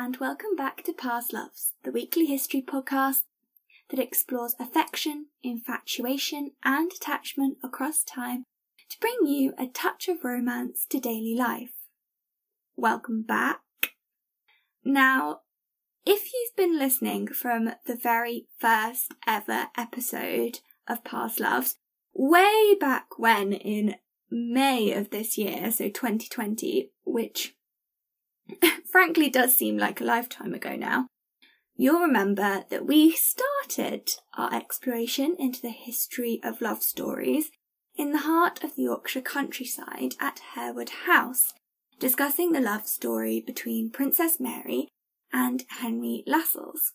And welcome back to Past Loves, the weekly history podcast that explores affection, infatuation, and attachment across time to bring you a touch of romance to daily life. Welcome back. Now, if you've been listening from the very first ever episode of Past Loves, way back when in May of this year, so 2020, which frankly does seem like a lifetime ago now, you'll remember that we started our exploration into the history of love stories in the heart of the Yorkshire countryside at Harewood House, discussing the love story between Princess Mary and Henry Lascelles.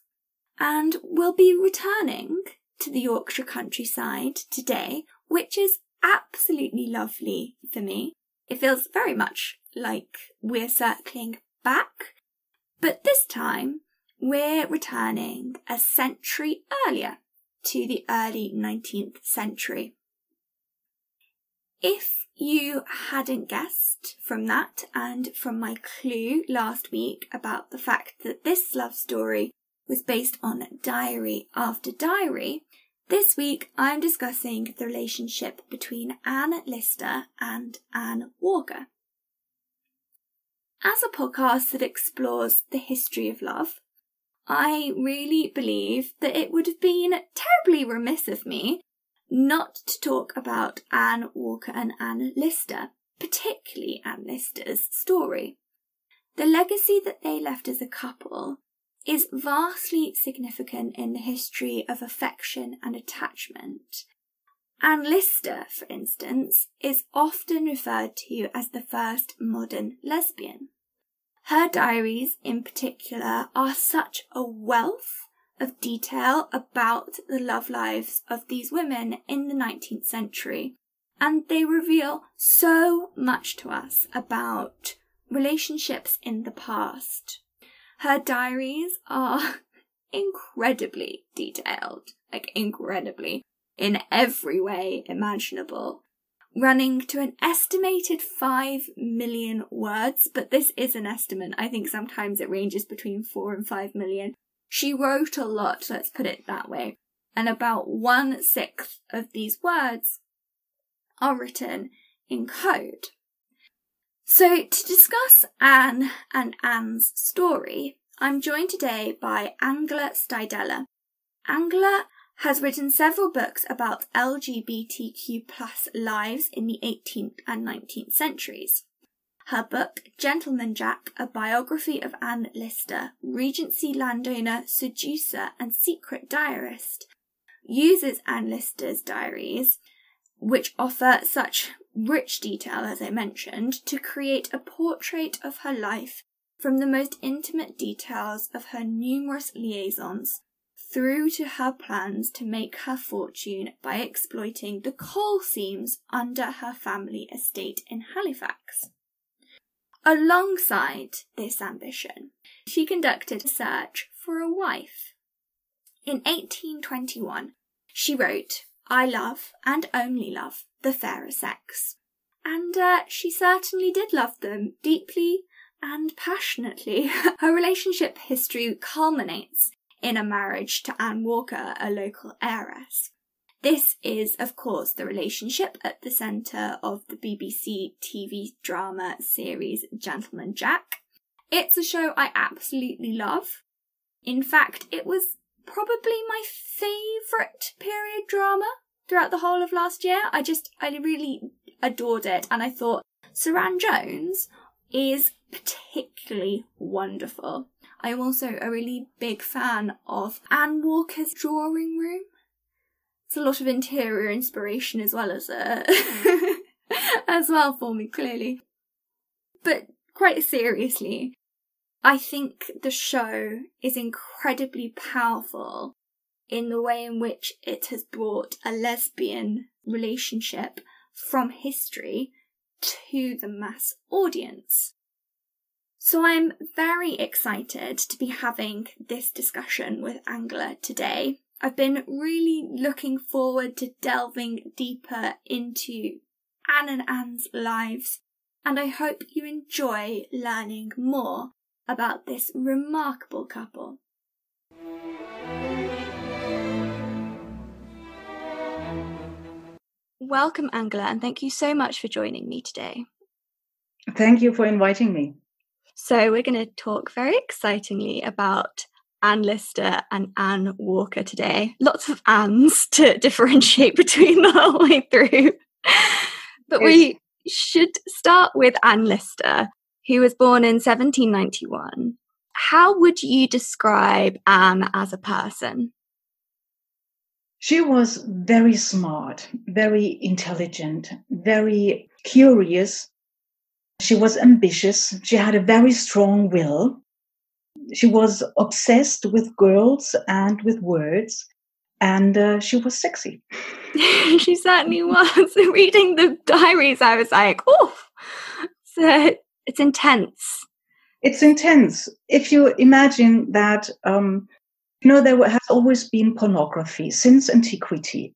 And we'll be returning to the Yorkshire countryside today, which is absolutely lovely for me. It feels very much like we're circling back, but this time we're returning a century earlier to the early 19th century. If you hadn't guessed from that and from my clue last week about the fact that this love story was based on diary after diary, this week I'm discussing the relationship between Anne Lister and Anne Walker. As a podcast that explores the history of love, I really believe that it would have been terribly remiss of me not to talk about Anne Walker and Anne Lister, particularly Anne Lister's story. The legacy that they left as a couple is vastly significant in the history of affection and attachment. Anne Lister, for instance, is often referred to as the first modern lesbian. Her diaries, in particular, are such a wealth of detail about the love lives of these women in the 19th century, and they reveal so much to us about relationships in the past. Her diaries are incredibly detailed, like incredibly, in every way imaginable running to an estimated 5 million words, but this is an estimate. I think sometimes it ranges between 4 and 5 million. She wrote a lot, let's put it that way, and about one sixth of these words are written in code. So, to discuss Anne and Anne's story, I'm joined today by Angela Steidele. Angela has written several books about LGBTQ plus lives in the 18th and 19th centuries. Her book, Gentleman Jack, a biography of Anne Lister, Regency landowner, seducer, and secret diarist, uses Anne Lister's diaries, which offer such rich detail, as I mentioned, to create a portrait of her life from the most intimate details of her numerous liaisons through to her plans to make her fortune by exploiting the coal seams under her family estate in Halifax. Alongside this ambition, she conducted a search for a wife. In 1821, she wrote, I love, and only love, the fairer sex. And uh, she certainly did love them deeply and passionately. Her relationship history culminates in a marriage to Anne Walker, a local heiress. This is, of course, the relationship at the centre of the BBC TV drama series Gentleman Jack. It's a show I absolutely love. In fact, it was probably my favourite period drama throughout the whole of last year. I just, I really adored it, and I thought Suranne Jones is particularly wonderful. I'm also a really big fan of Anne Walker's drawing room. It's a lot of interior inspiration as well as uh, as well for me, clearly. But quite seriously, I think the show is incredibly powerful in the way in which it has brought a lesbian relationship from history to the mass audience. So I'm very excited to be having this discussion with Angela today. I've been really looking forward to delving deeper into Anne and Anne's lives, and I hope you enjoy learning more about this remarkable couple. Welcome, Angela, and thank you so much for joining me today. Thank you for inviting me. So, we're going to talk very excitingly about Anne Lister and Anne Walker today. Lots of Annes to differentiate between the whole way through. but we should start with Anne Lister, who was born in 1791. How would you describe Anne as a person? She was very smart, very intelligent, very curious. She was ambitious. She had a very strong will. She was obsessed with girls and with words, and uh, she was sexy. she certainly was. Reading the diaries, I was like, oh, so it's intense. It's intense. If you imagine that um, you know, there has always been pornography since antiquity,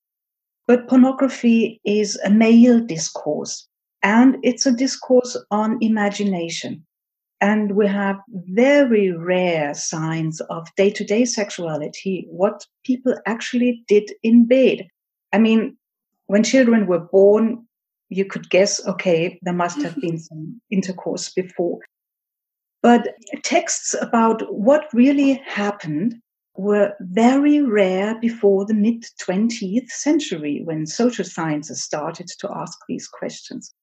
but pornography is a male discourse and it's a discourse on imagination. And we have very rare signs of day to day sexuality, what people actually did in bed. I mean, when children were born, you could guess, okay, there must have been some intercourse before. But texts about what really happened were very rare before the mid 20th century when social sciences started to ask these questions.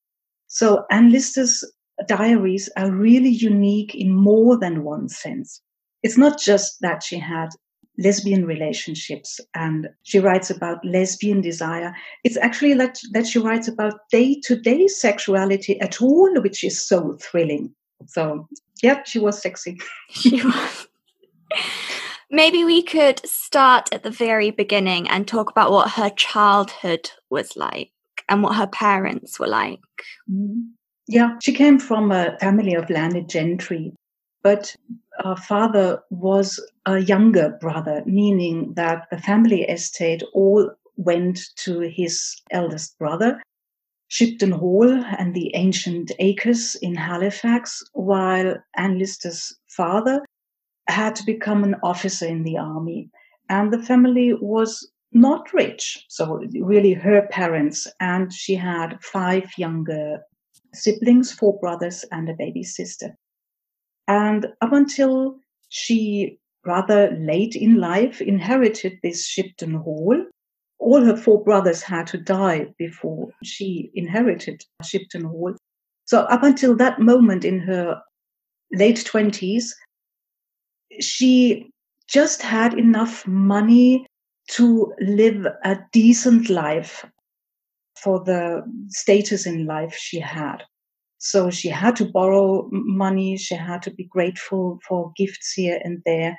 So Anne Lister's diaries are really unique in more than one sense. It's not just that she had lesbian relationships and she writes about lesbian desire. It's actually that, that she writes about day to day sexuality at all, which is so thrilling. So, yeah, she was sexy. She was. Maybe we could start at the very beginning and talk about what her childhood was like and what her parents were like. Mm-hmm. Yeah, she came from a family of landed gentry, but her father was a younger brother, meaning that the family estate all went to his eldest brother, Shibden Hall and the ancient acres in Halifax, while Anne Lister's father had to become an officer in the army. And the family was not rich. So, really, her parents, and she had five younger siblings, four brothers, and a baby sister. And up until she, rather late in life, inherited this Shibden Hall, all her four brothers had to die before she inherited Shibden Hall. So, up until that moment in her late 20s, she just had enough money to live a decent life for the status in life she had. So she had to borrow money, she had to be grateful for gifts here and there.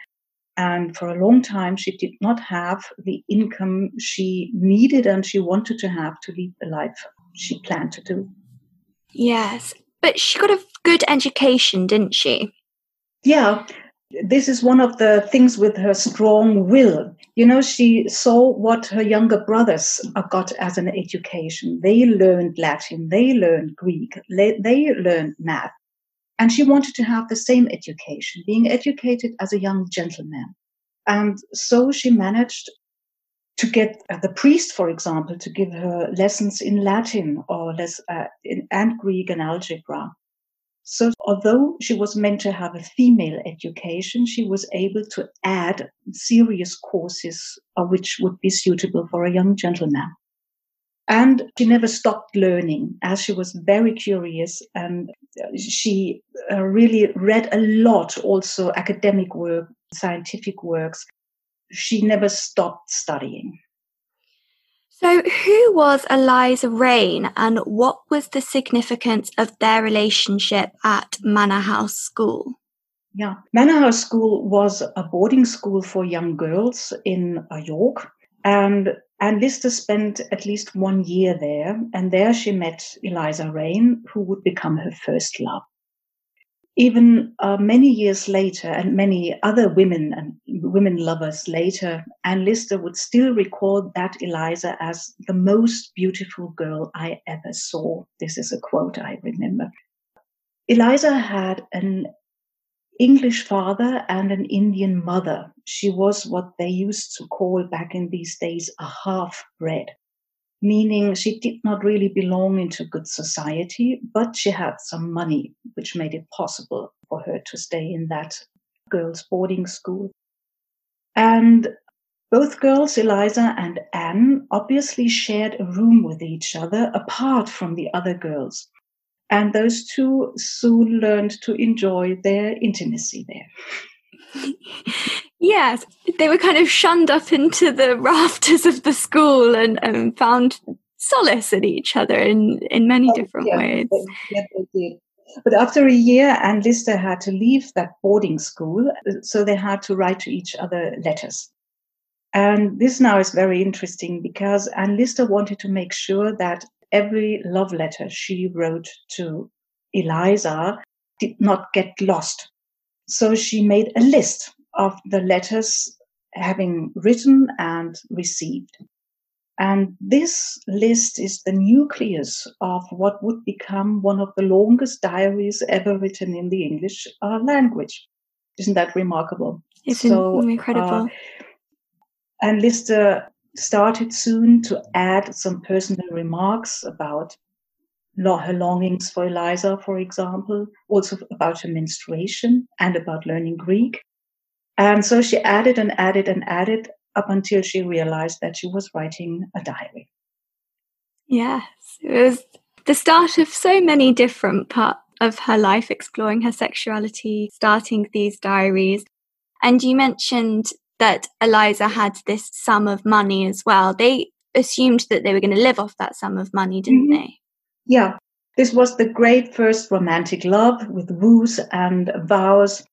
And for a long time, she did not have the income she needed and she wanted to have to lead the life she planned to do. Yes, but she got a good education, didn't she? Yeah, this is one of the things with her strong will. You know, she saw what her younger brothers got as an education. They learned Latin, they learned Greek, they learned math. And she wanted to have the same education, being educated as a young gentleman. And so she managed to get uh, the priest, for example, to give her lessons in Latin or less, uh, in, and Greek and algebra. So, although she was meant to have a female education, she was able to add serious courses which would be suitable for a young gentleman. And she never stopped learning as she was very curious and she uh, really read a lot, also academic work, scientific works. She never stopped studying. So, who was Eliza Raine and what was the significance of their relationship at Manor House School? Yeah, Manor House School was a boarding school for young girls in York. And Anne Lister spent at least one year there. And there she met Eliza Raine, who would become her first love even uh, many years later, and many other women and women lovers later, Anne Lister would still recall that Eliza as the most beautiful girl I ever saw. This is a quote I remember. Eliza had an English father and an Indian mother. She was what they used to call back in these days a half bred, meaning she did not really belong into good society, but she had some money, which made it possible for her to stay in that girls' boarding school. And both girls, Eliza and Anne, obviously shared a room with each other apart from the other girls. And those two soon learned to enjoy their intimacy there. yes, they were kind of shunned up into the rafters of the school and, and found solace in each other in, in many oh, different yeah, ways. Yeah, they did. But after a year, Anne Lister had to leave that boarding school, so they had to write to each other letters. And this now is very interesting because Anne Lister wanted to make sure that every love letter she wrote to Eliza did not get lost. So she made a list of the letters having written and received. And this list is the nucleus of what would become one of the longest diaries ever written in the English uh, language. Isn't that remarkable? It's so, incredible. Uh, and Lister started soon to add some personal remarks about her longings for Eliza, for example, also about her menstruation and about learning Greek. And so she added and added and added up until she realized that she was writing a diary. Yes, it was the start of so many different parts of her life, exploring her sexuality, starting these diaries. And you mentioned that Eliza had this sum of money as well. They assumed that they were going to live off that sum of money, didn't mm-hmm. they? Yeah. This was the great first romantic love with vows and vows.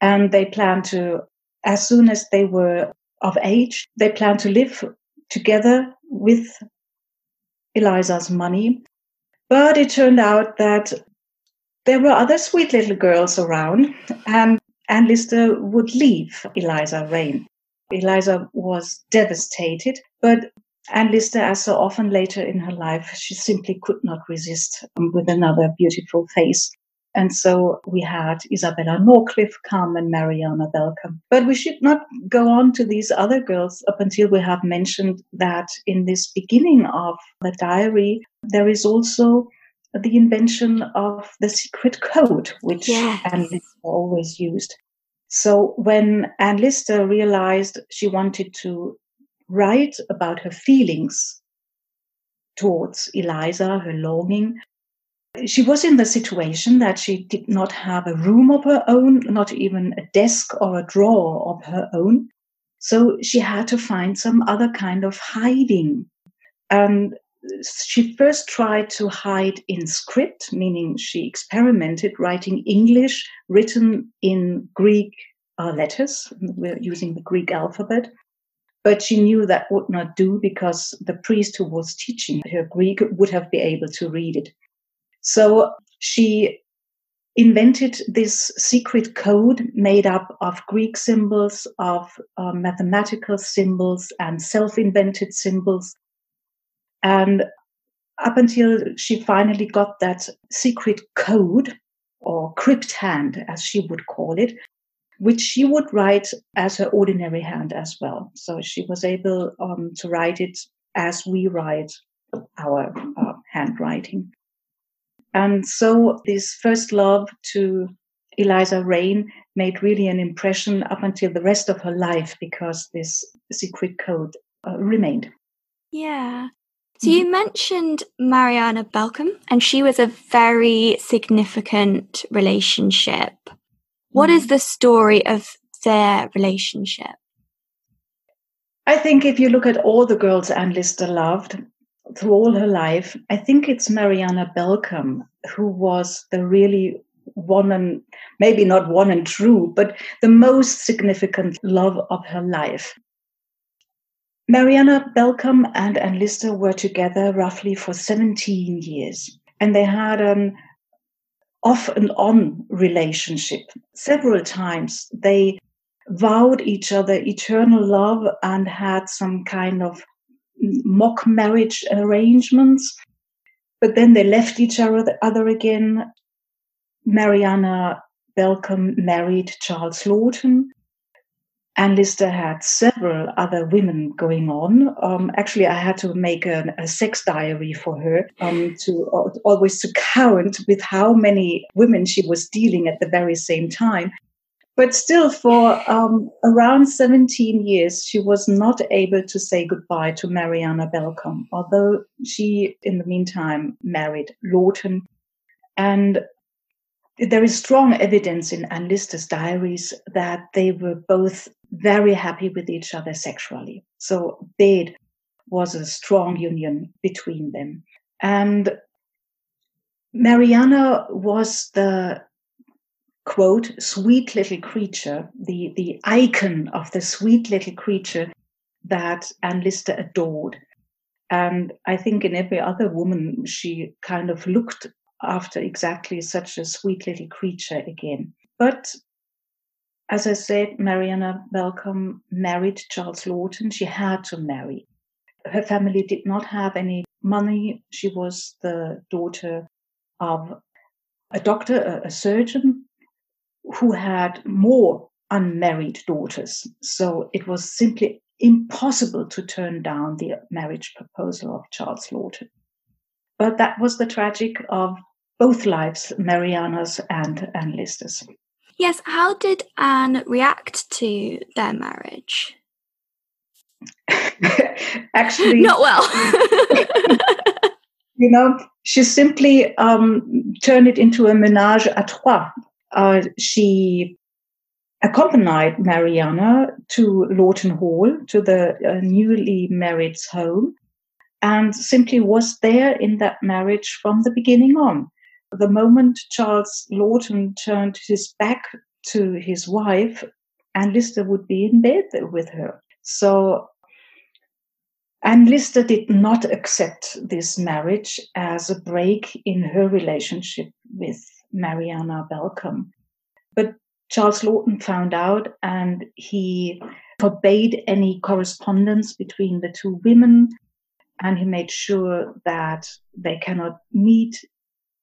And they plan to, as soon as they were of age, they plan to live together with Eliza's money. But it turned out that there were other sweet little girls around, and Anne Lister would leave Eliza Raine. Eliza was devastated, but Anne Lister, as so often later in her life, she simply could not resist with another beautiful face. And so we had Isabella Norcliffe come and Mariana Belcombe. But we should not go on to these other girls up until we have mentioned that in this beginning of the diary, there is also the invention of the secret code, which yes. Anne Lister always used. So when Anne Lister realized she wanted to write about her feelings towards Eliza, her longing, she was in the situation that she did not have a room of her own, not even a desk or a drawer of her own. So she had to find some other kind of hiding. And she first tried to hide in script, meaning she experimented writing English written in Greek uh, letters. We're using the Greek alphabet. But she knew that would not do because the priest who was teaching her Greek would have been able to read it. So she invented this secret code made up of Greek symbols, of uh, mathematical symbols, and self invented symbols and up until she finally got that secret code or crypt hand, as she would call it, which she would write as her ordinary hand as well. So she was able um, to write it as we write our uh, handwriting. And so this first love to Eliza Raine made really an impression up until the rest of her life because this secret code uh, remained. Yeah. So you mentioned Mariana Belcombe, and she was a very significant relationship. What is mm-hmm. the story of their relationship? I think if you look at all the girls Anne Lister loved through all her life, I think it's Mariana Belcombe who was the really one and maybe not one and true, but the most significant love of her life. Mariana Belcombe and Anne Lister were together roughly for 17 years, and they had an off and on relationship. Several times they vowed each other eternal love and had some kind of mock marriage arrangements. But then they left each other again. Mariana Belcombe married Charles Lawton. Anne Lister had several other women going on. Um, actually, I had to make a, a sex diary for her um, to uh, always to count with how many women she was dealing at the very same time. But still, for um, around 17 years, she was not able to say goodbye to Mariana Belcombe, although she, in the meantime, married Lawton. And there is strong evidence in Anne Lister's diaries that they were both very happy with each other sexually. So bed was a strong union between them. And Mariana was the quote, sweet little creature, the, the icon of the sweet little creature that Anne Lister adored. And I think in every other woman, she kind of looked after exactly such a sweet little creature again. But as I said, Mariana Belcombe married Charles Lawton. She had to marry. Her family did not have any money. She was the daughter of a doctor, a surgeon, who had more unmarried daughters. So it was simply impossible to turn down the marriage proposal of Charles Lawton. But that was the tragic of both lives, Mariana's and Anne Lister's. Yes, how did Anne react to their marriage? Actually, not well. you know, she simply um, turned it into a menage a trois uh, she accompanied Mariana to Lawton Hall, to the uh, newly married's home, and simply was there in that marriage from the beginning on. The moment Charles Lawton turned his back to his wife, Anne Lister would be in bed with her. So Anne Lister did not accept this marriage as a break in her relationship with Mariana Belcombe. But Charles Lawton found out and he forbade any correspondence between the two women and he made sure that they cannot meet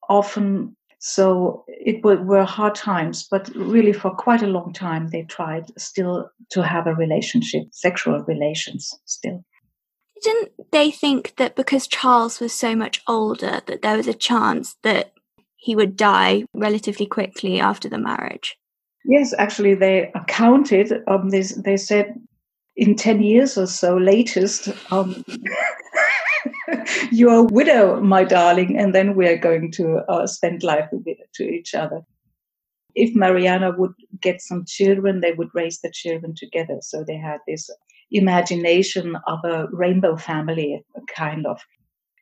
often. So it were hard times, but really for quite a long time they tried still to have a relationship, sexual relations still. Didn't they think that because Charles was so much older that there was a chance that he would die relatively quickly after the marriage. Yes, actually, they counted. Um, they, they said in 10 years or so, latest, um, you're a widow, my darling, and then we're going to uh, spend life with to each other. If Mariana would get some children, they would raise the children together. So they had this imagination of a rainbow family, kind of.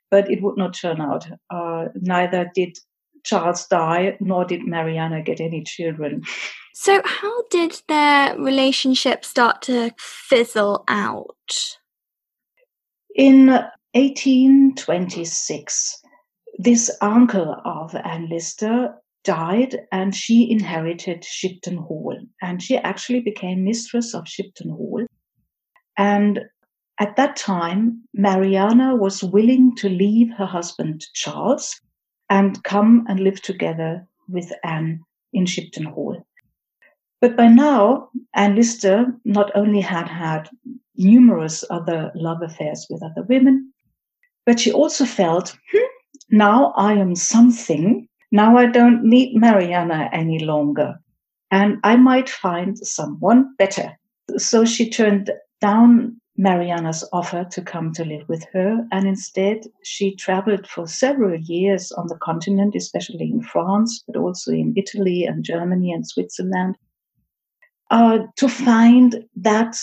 But it would not turn out. Uh, neither did Charles die, nor did Mariana get any children. So, how did their relationship start to fizzle out? In 1826, this uncle of Anne Lister died and she inherited Shibden Hall. And she actually became mistress of Shibden Hall. And at that time, Mariana was willing to leave her husband Charles and come and live together with Anne in Shibden Hall. But by now, Anne Lister not only had had numerous other love affairs with other women, but she also felt, hmm, now I am something. Now I don't need Mariana any longer. And I might find someone better. So she turned down Mariana's offer to come to live with her, and instead she traveled for several years on the continent, especially in France, but also in Italy and Germany and Switzerland, uh, to find that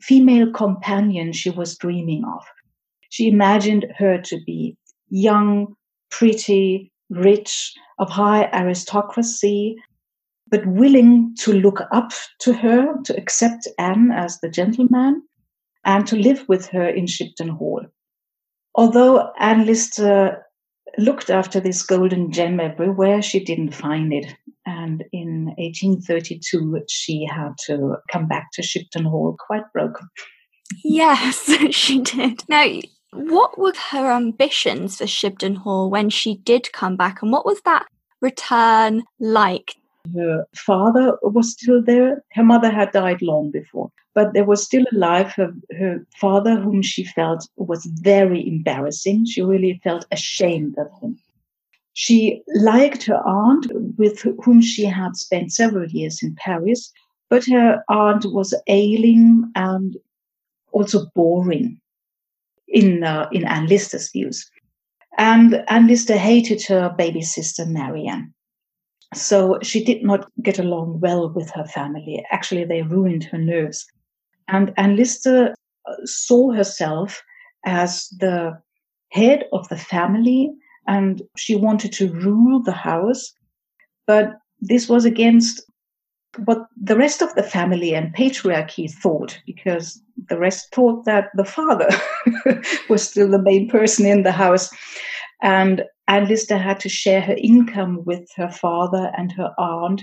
female companion she was dreaming of. She imagined her to be young, pretty, rich, of high aristocracy, but willing to look up to her, to accept Anne as the gentleman and to live with her in Shibden Hall. Although Anne Lister uh, looked after this golden gem everywhere, she didn't find it. And in 1832, she had to come back to Shibden Hall quite broken. Yes, she did. Now, what were her ambitions for Shibden Hall when she did come back, and what was that return like? Her father was still there. Her mother had died long before, but there was still alive her, her father, whom she felt was very embarrassing. She really felt ashamed of him. She liked her aunt, with whom she had spent several years in Paris, but her aunt was ailing and also boring in uh, in Anne Lister's views. And Anne Lister hated her baby sister Marianne. So she did not get along well with her family. Actually, they ruined her nerves. And Anne Lister uh, saw herself as the head of the family and she wanted to rule the house. But this was against what the rest of the family and patriarchy thought, because the rest thought that the father was still the main person in the house. And Anne Lister had to share her income with her father and her aunt.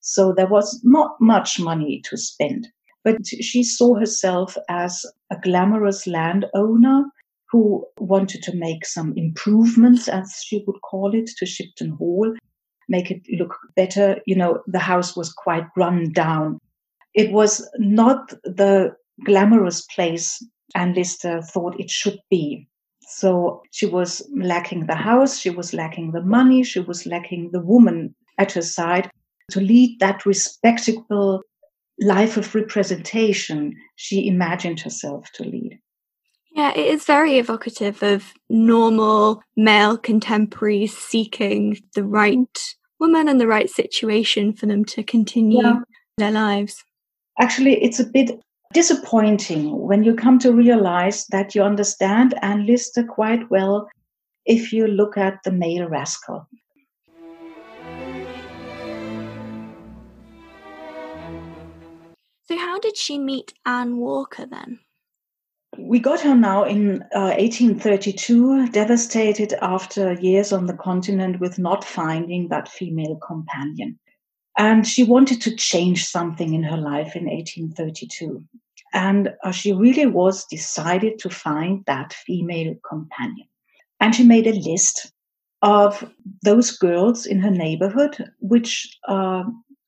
So there was not much money to spend. But she saw herself as a glamorous landowner who wanted to make some improvements, as she would call it, to Shibden Hall, make it look better. You know, the house was quite run down. It was not the glamorous place Anne Lister uh, thought it should be. So she was lacking the house, she was lacking the money, she was lacking the woman at her side to lead that respectable life of representation she imagined herself to lead. Yeah, it is very evocative of normal male contemporaries seeking the right woman and the right situation for them to continue yeah. their lives. Actually, it's a bit disappointing when you come to realize that you understand Anne Lister quite well if you look at the male rascal. So, how did she meet Anne Walker then? We got her now in uh, 1832, devastated after years on the continent with not finding that female companion. And she wanted to change something in her life in 1832. And uh, she really was decided to find that female companion. And she made a list of those girls in her neighborhood which uh,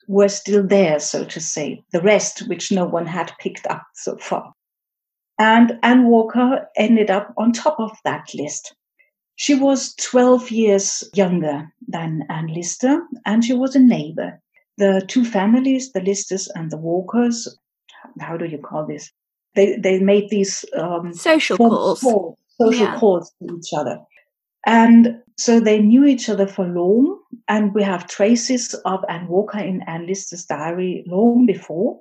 were still there, so to say, the rest which no one had picked up so far. And Anne Walker ended up on top of that list. She was 12 years younger than Anne Lister, and she was a neighbor. The two families, the Listers and the Walkers, how do you call this? They they made these um, social calls, calls social yeah. calls to each other, and so they knew each other for long. And we have traces of Anne Walker in Anne Lister's diary long before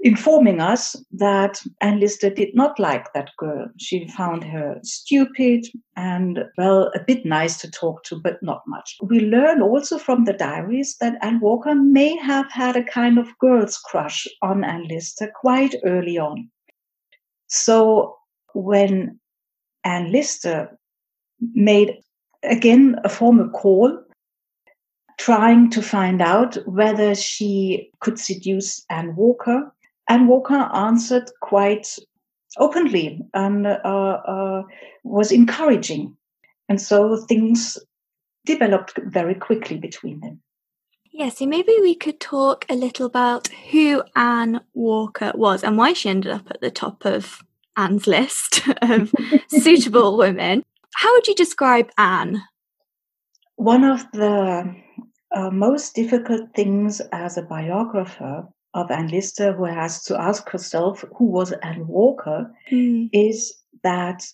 informing us that Anne Lister did not like that girl. She found her stupid and, well, a bit nice to talk to, but not much. We learn also from the diaries that Anne Walker may have had a kind of girl's crush on Anne Lister quite early on. So when Anne Lister made again a formal call trying to find out whether she could seduce Anne Walker and Walker answered quite openly and uh, uh, was encouraging. And so things developed very quickly between them. Yeah, so maybe we could talk a little about who Anne Walker was and why she ended up at the top of Anne's list of suitable women. How would you describe Anne? One of the uh, most difficult things as a biographer of Anne Lister, who has to ask herself who was Anne Walker, mm. is that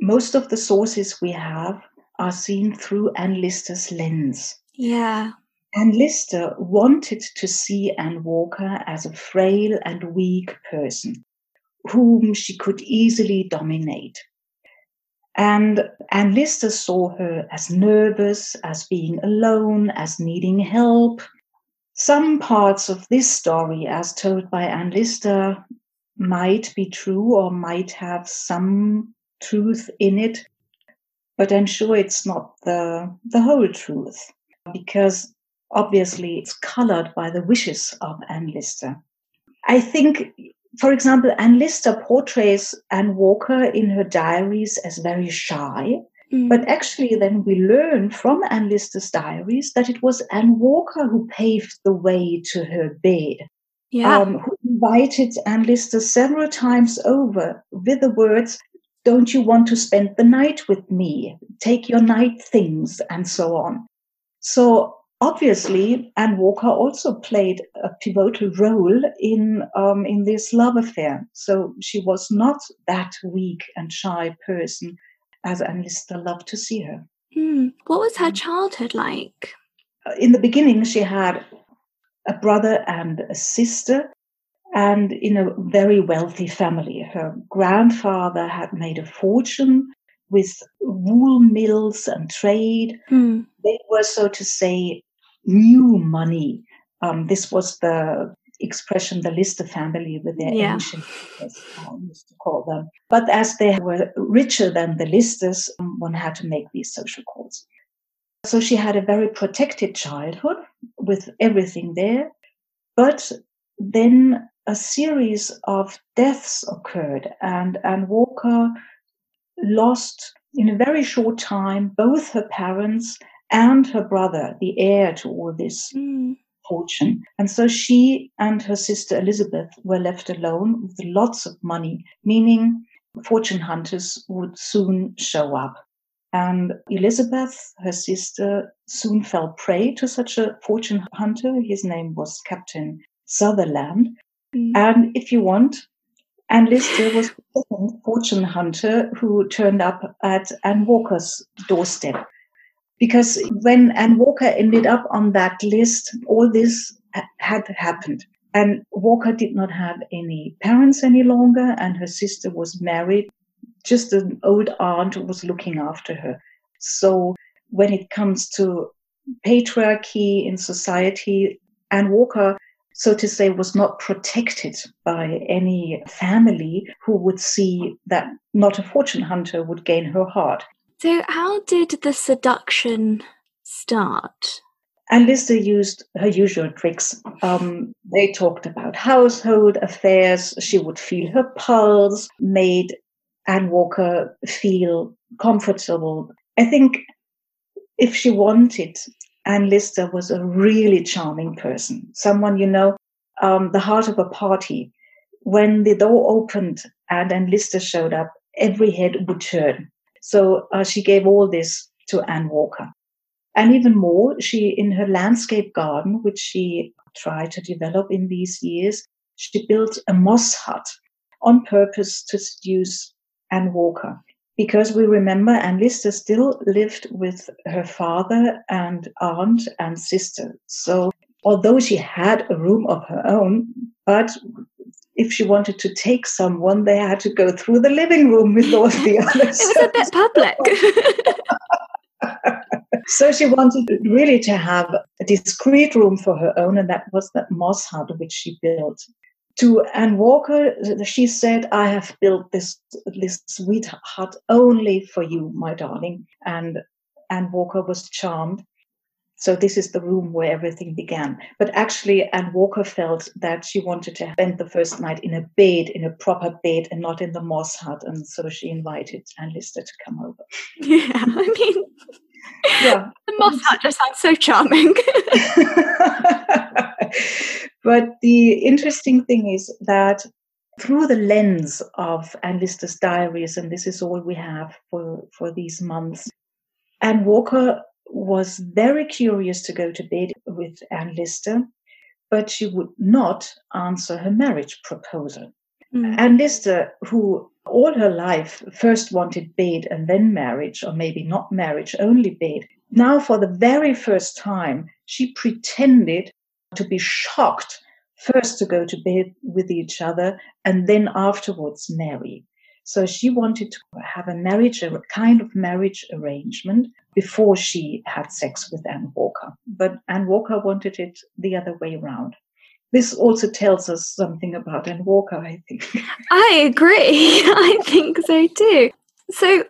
most of the sources we have are seen through Anne Lister's lens. Yeah. Anne Lister wanted to see Anne Walker as a frail and weak person whom she could easily dominate. And Anne Lister saw her as nervous, as being alone, as needing help, some parts of this story, as told by Anne Lister, might be true or might have some truth in it, but I'm sure it's not the, the whole truth because obviously it's colored by the wishes of Anne Lister. I think, for example, Anne Lister portrays Anne Walker in her diaries as very shy. Mm. But actually, then we learn from Anne Lister's diaries that it was Anne Walker who paved the way to her bed. Yeah. Um, who invited Anne Lister several times over with the words, Don't you want to spend the night with me? Take your night things, and so on. So obviously, Anne Walker also played a pivotal role in um, in this love affair. So she was not that weak and shy person as Anne Lister loved to see her. Mm. What was her childhood like? In the beginning, she had a brother and a sister, and in a very wealthy family. Her grandfather had made a fortune with wool mills and trade. Mm. They were, so to say, new money. Um, this was the expression the Lister family with their yeah. ancient used to call them. But as they were richer than the Listers, um, one had to make these social calls. So she had a very protected childhood with everything there. But then a series of deaths occurred, and Anne Walker lost in a very short time both her parents and her brother, the heir to all this mm. Fortune. And so she and her sister Elizabeth were left alone with lots of money, meaning fortune hunters would soon show up. And Elizabeth, her sister, soon fell prey to such a fortune hunter. His name was Captain Sutherland. Mm. And if you want, Anne Lister was a fortune hunter who turned up at Anne Walker's doorstep. Because when Anne Walker ended up on that list, all this had happened. And Walker did not have any parents any longer, and her sister was married. Just an old aunt was looking after her. So when it comes to patriarchy in society, Anne Walker, so to say, was not protected by any family who would see that not a fortune hunter would gain her heart. So, how did the seduction start? And Lister used her usual tricks. Um, they talked about household affairs. She would feel her pulse, made Anne Walker feel comfortable. I think if she wanted, Anne Lister was a really charming person. Someone, you know, um, the heart of a party. When the door opened and Anne Lister showed up, every head would turn. So uh, she gave all this to Anne Walker. And even more, she, in her landscape garden, which she tried to develop in these years, she built a moss hut on purpose to seduce Anne Walker. Because we remember Anne Lister still lived with her father and aunt and sister. So although she had a room of her own, but if she wanted to take someone, they had to go through the living room with all the others. it was a bit public. so she wanted really to have a discreet room for her own, and that was that moss hut which she built. To Anne Walker, she said, I have built this, this sweet hut only for you, my darling. And Anne Walker was charmed. So this is the room where everything began. But actually, Anne Walker felt that she wanted to spend the first night in a bed, in a proper bed, and not in the moss hut. And so she invited Anne Lister to come over. Yeah, I mean, yeah, the moss hut just sounds so charming. but the interesting thing is that through the lens of Anne Lister's diaries, and this is all we have for, for these months, Anne Walker was very curious to go to bed with Anne Lister, but she would not answer her marriage proposal. Mm. Anne Lister, who all her life first wanted bed and then marriage, or maybe not marriage, only bed, now for the very first time, she pretended to be shocked first to go to bed with each other and then afterwards marry. So she wanted to have a marriage, a kind of marriage arrangement before she had sex with Anne Walker. But Anne Walker wanted it the other way around. This also tells us something about Anne Walker, I think. I agree. I think so too. So,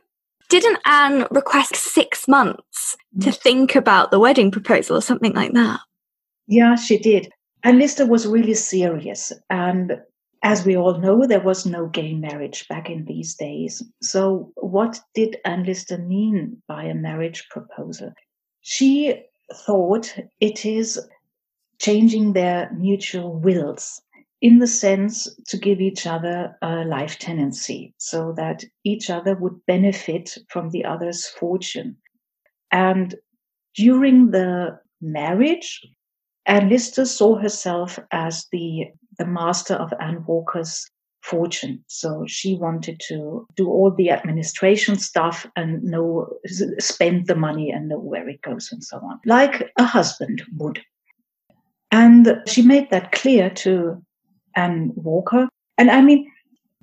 didn't Anne request six months to think about the wedding proposal or something like that? Yeah, she did. And Lister was really serious. And as we all know, there was no gay marriage back in these days. So, what did Anne Lister mean by a marriage proposal? She thought it is changing their mutual wills in the sense to give each other a life tenancy so that each other would benefit from the other's fortune. And during the marriage, Anne Lister saw herself as the, the master of Anne Walker's fortune. So she wanted to do all the administration stuff and know, spend the money and know where it goes and so on, like a husband would. And she made that clear to Anne Walker. And I mean,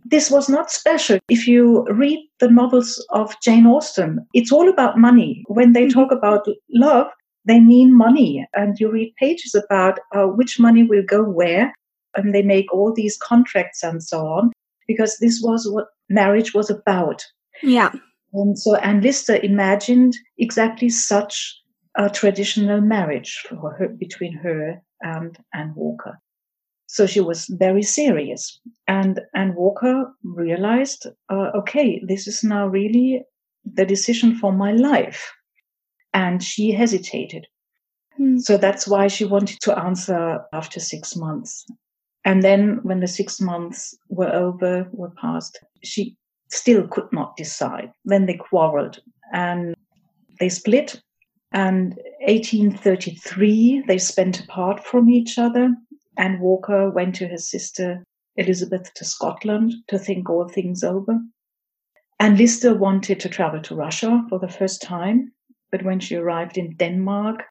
this was not special. If you read the novels of Jane Austen, it's all about money. When they mm-hmm. talk about love, they mean money. And you read pages about uh, which money will go where. And they make all these contracts and so on, because this was what marriage was about. Yeah. And so Anne Lister imagined exactly such a traditional marriage for her, between her and Anne Walker. So she was very serious. And Anne Walker realized, uh, okay, this is now really the decision for my life. And she hesitated. Hmm. So that's why she wanted to answer after six months. And then when the six months were over, were passed, she still could not decide. Then they quarreled and they split. And 1833, they spent apart from each other. Anne Walker went to her sister Elizabeth to Scotland to think all things over. And Lister wanted to travel to Russia for the first time, but when she arrived in Denmark,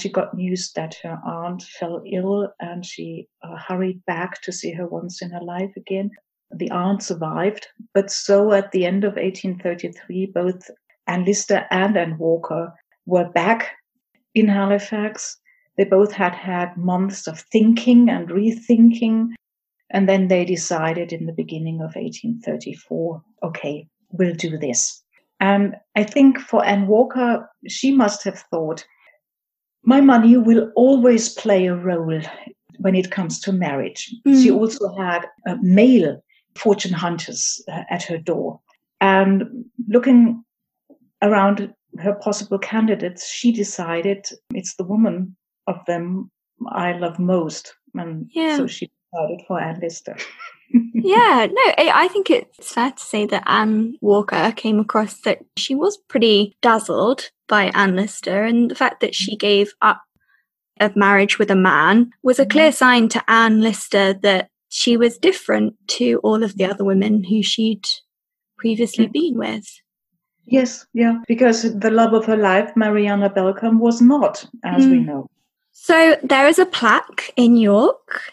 she got news that her aunt fell ill and she uh, hurried back to see her once in her life again. The aunt survived, but so at the end of 1833, both Anne Lister and Anne Walker were back in Halifax they both had had months of thinking and rethinking. And then they decided in the beginning of 1834, okay, we'll do this. And I think for Anne Walker, she must have thought, my money will always play a role when it comes to marriage. Mm. She also had uh, male fortune hunters uh, at her door. And looking around her possible candidates, she decided it's the woman of them I love most. And yeah. so she decided for Anne Lister. yeah, no, I think it's fair to say that Anne Walker came across that she was pretty dazzled by Anne Lister, and the fact that she gave up of marriage with a man was a clear sign to Anne Lister that she was different to all of the other women who she'd previously been with. Yes, yeah, because the love of her life, Mariana Belcombe, was not, as mm. we know. So there is a plaque in York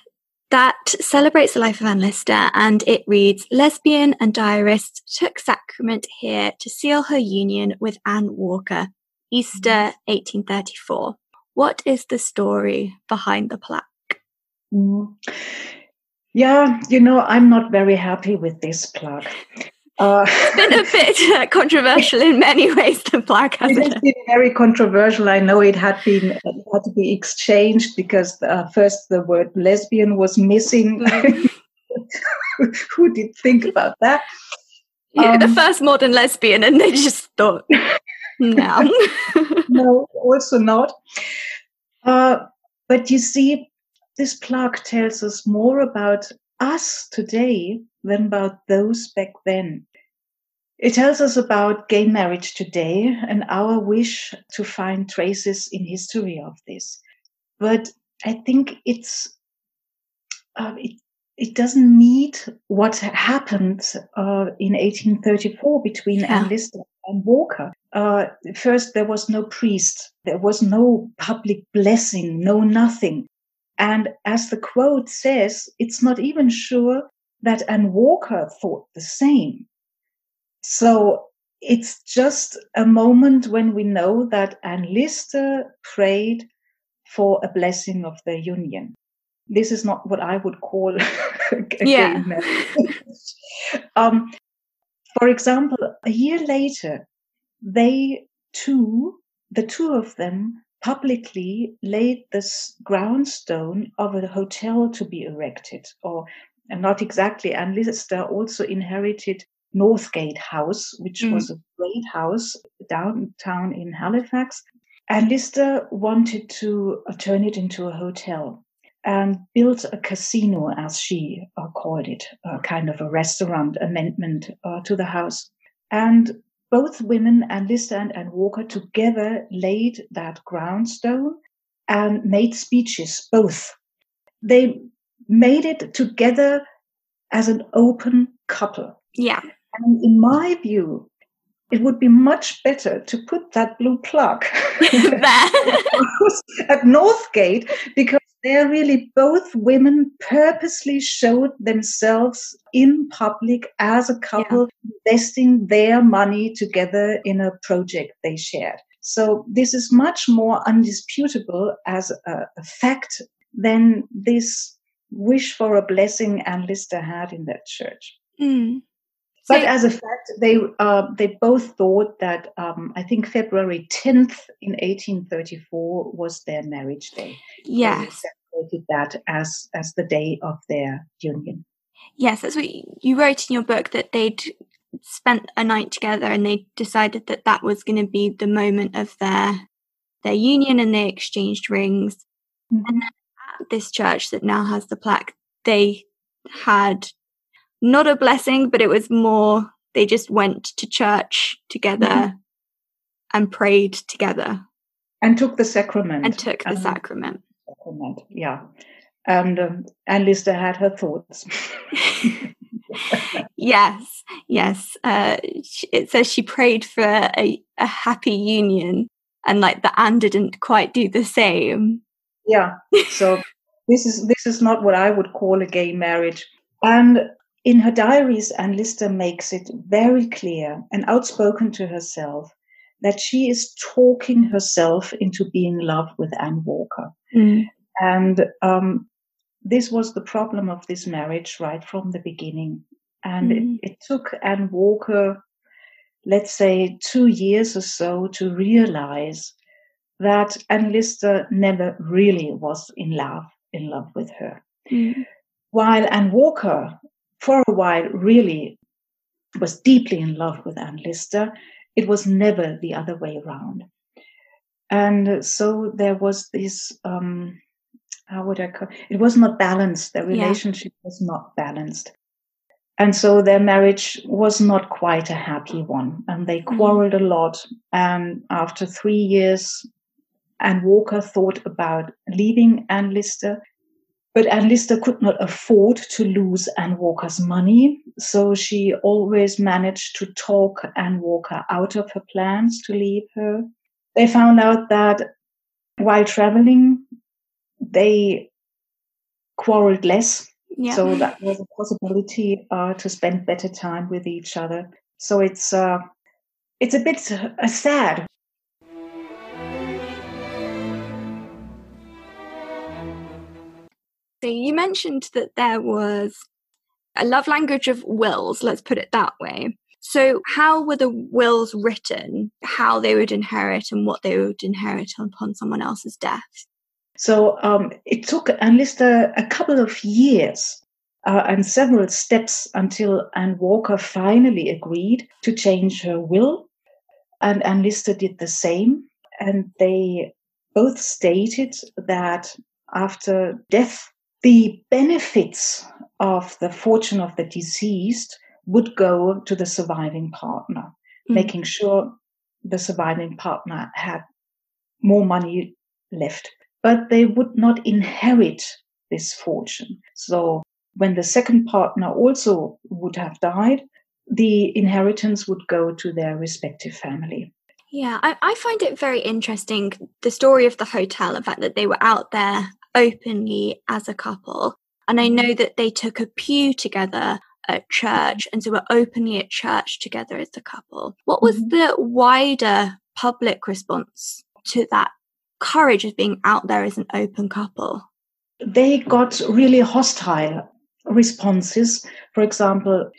that celebrates the life of Anne Lister and it reads Lesbian and diarist took sacrament here to seal her union with Anne Walker, Easter 1834. What is the story behind the plaque? Mm. Yeah, you know, I'm not very happy with this plaque. Uh, it's been a bit uh, controversial in many ways. The plaque has it has been very controversial. I know it had been it had to be exchanged because uh, first the word lesbian was missing. Mm. Who did think about that? Yeah, um, the first modern lesbian, and they just thought, no, no, also not. Uh, but you see, this plaque tells us more about us today than about those back then. It tells us about gay marriage today and our wish to find traces in history of this. But I think it's uh, it, it doesn't need what happened uh, in 1834 between yeah. Anne Lister and Walker. Uh, first, there was no priest, there was no public blessing, no nothing. And as the quote says, it's not even sure that Anne Walker thought the same. So it's just a moment when we know that Anne Lister prayed for a blessing of the union. This is not what I would call a yeah. um, for example, a year later, they two, the two of them, publicly laid this groundstone of a hotel to be erected or and not exactly. And Lister also inherited Northgate House, which mm. was a great house downtown in Halifax. And Lister wanted to uh, turn it into a hotel and built a casino, as she uh, called it, a kind of a restaurant amendment uh, to the house. And both women, and Lister and Walker, together laid that groundstone and made speeches, both. They made it together as an open couple. Yeah. And in my view, it would be much better to put that blue plug at Northgate because they're really both women purposely showed themselves in public as a couple yeah. investing their money together in a project they shared. So this is much more undisputable as a, a fact than this wish for a blessing Anne Lister had in that church. Mm. But as a fact, they uh, they both thought that um, I think February 10th in 1834 was their marriage day. Yes, they celebrated that as as the day of their union. Yes, that's what you wrote in your book that they'd spent a night together and they decided that that was going to be the moment of their their union and they exchanged rings. Mm-hmm. And at this church that now has the plaque, they had not a blessing, but it was more they just went to church together and prayed together. And took the sacrament. And took the um, sacrament. Sacrament, yeah. And um, and Lister had her thoughts. yes, yes. Uh, it says she prayed for a, a happy union, and like the Anne didn't quite do the same. Yeah. So this is this is not what I would call a gay marriage. And in her diaries, Anne Lister makes it very clear and outspoken to herself that she is talking herself into being in love with Anne Walker. Mm. And um, this was the problem of this marriage right from the beginning. And mm. it, it took Anne Walker, let's say, two years or so to realize that Anne Lister never really was in love, in love with her. Mm. While Anne Walker for a while really was deeply in love with Anne Lister. It was never the other way around. And so there was this, um, how would I call it? It was not balanced. Their relationship yeah. was not balanced. And so their marriage was not quite a happy one. And they mm-hmm. quarreled a lot. And after three years, Anne Walker thought about leaving Anne Lister. But Anne Lister could not afford to lose Anne Walker's money, so she always managed to talk Anne Walker out of her plans to leave her. They found out that while traveling, they quarreled less. Yeah. So that was a possibility uh, to spend better time with each other. So it's uh, it's a bit uh, sad you mentioned that there was a love language of wills, let's put it that way. So, how were the wills written, how they would inherit, and what they would inherit upon someone else's death? So, um, it took Anne Lister a couple of years uh, and several steps until Anne Walker finally agreed to change her will. And Anne Lister did the same. And they both stated that after death, the benefits of the fortune of the deceased would go to the surviving partner, mm. making sure the surviving partner had more money left. But they would not inherit this fortune. So when the second partner also would have died, the inheritance would go to their respective family. Yeah, I, I, find it very interesting the story of the hotel, the fact that they were out there openly as a couple. And I know that they took a pew together at church and so were openly at church together as a couple. What was mm-hmm. the wider public response to that courage of being out there as an open couple? They got really hostile responses. For example,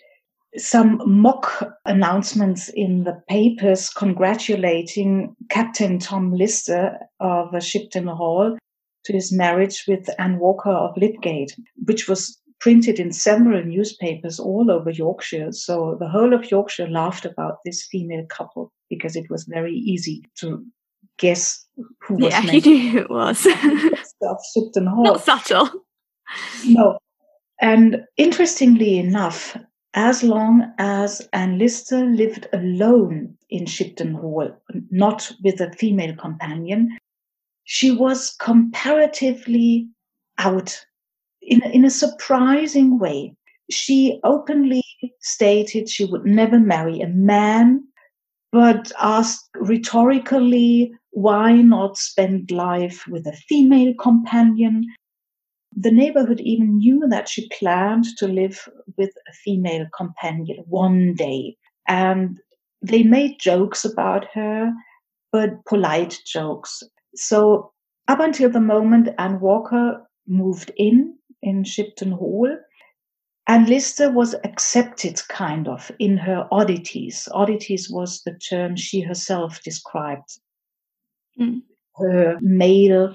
some mock announcements in the papers congratulating Captain Tom Lister of Shibden Hall to his marriage with Anne Walker of Lydgate, which was printed in several newspapers all over Yorkshire. So the whole of Yorkshire laughed about this female couple because it was very easy to guess who was yeah, you knew who it was. of Shibden Hall. Not subtle. No. And interestingly enough, as long as Anne Lister lived alone in Shibden Hall, not with a female companion, she was comparatively out in, in a surprising way. She openly stated she would never marry a man, but asked rhetorically, why not spend life with a female companion? The neighborhood even knew that she planned to live with a female companion one day. And they made jokes about her, but polite jokes. So up until the moment Anne Walker moved in in Shibden Hall, Anne Lister was accepted kind of in her oddities. Oddities was the term she herself described. Mm. Her male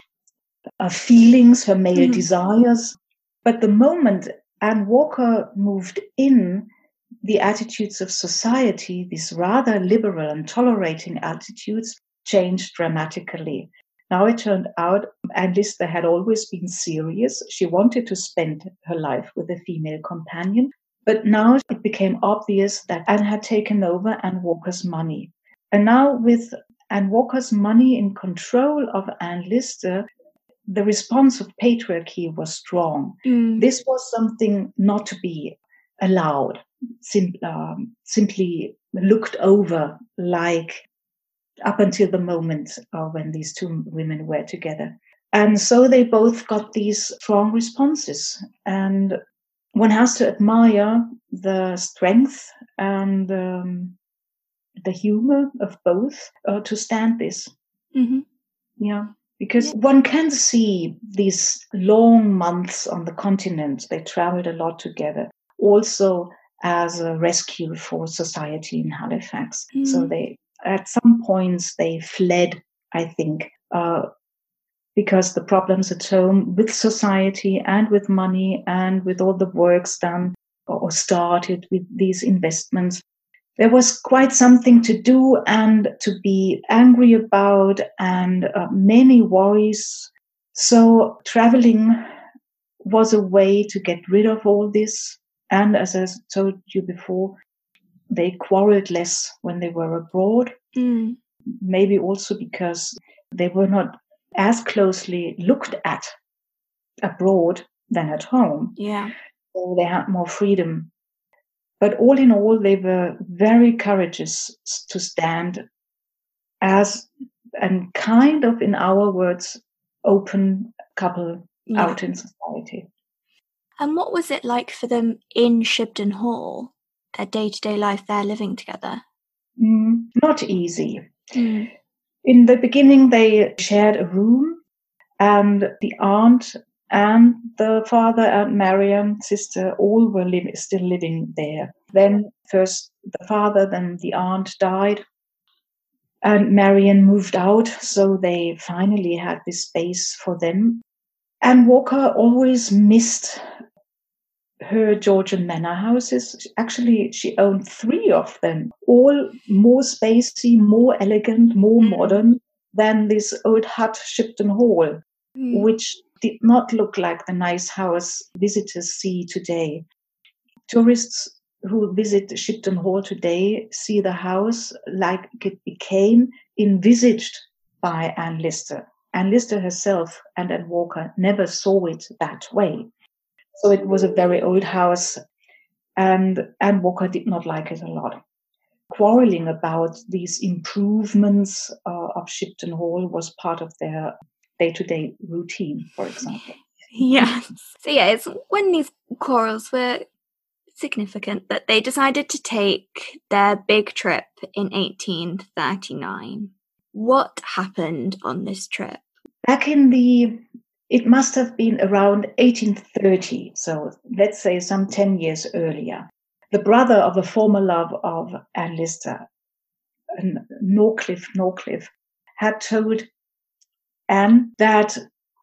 uh, feelings, her male mm. desires. But the moment Anne Walker moved in, the attitudes of society, these rather liberal and tolerating attitudes, changed dramatically. Now it turned out Anne Lister had always been serious. She wanted to spend her life with a female companion. But now it became obvious that Anne had taken over Anne Walker's money. And now, with Anne Walker's money in control of Anne Lister, the response of patriarchy was strong. Mm. This was something not to be allowed, sim- um, simply looked over like up until the moment uh, when these two women were together. And so they both got these strong responses. And one has to admire the strength and um, the humor of both uh, to stand this. Mm-hmm. Yeah, because yeah. one can see these long months on the continent. They traveled a lot together. Also, as a rescue for society in Halifax. Mm-hmm. So they at some points they fled, I think, uh, because the problems at home with society and with money and with all the works done or started with these investments. There was quite something to do and to be angry about, and uh, many worries. So, traveling was a way to get rid of all this. And as I told you before, they quarreled less when they were abroad. Mm. Maybe also because they were not as closely looked at abroad than at home. Yeah. So they had more freedom. But all in all, they were very courageous to stand as and kind of, in our words, open couple yeah. out in society. And what was it like for them in Shibden Hall? Their day to day life there living together? Mm, not easy. Mm. In the beginning, they shared a room, and the aunt and the father and Marian, sister, all were li- still living there. Then, first the father, then the aunt died, and Marian moved out, so they finally had this space for them. And Walker always missed her Georgian manor houses. Actually, she owned three of them, all more spacey, more elegant, more mm. modern than this old hut Shibden Hall, mm. which did not look like the nice house visitors see today. Tourists who visit Shibden Hall today see the house like it became envisaged by Anne Lister. Anne Lister herself and Anne Walker never saw it that way. So it was a very old house, and Anne Walker did not like it a lot. Quarreling about these improvements uh, of Shibden Hall was part of their day to day routine, for example. Yes. So, yeah, it's when these quarrels were significant that they decided to take their big trip in 1839. What happened on this trip? Back in the it must have been around 1830, so let's say some 10 years earlier. The brother of a former love of Anne Lister, Norcliffe Norcliffe, had told Anne that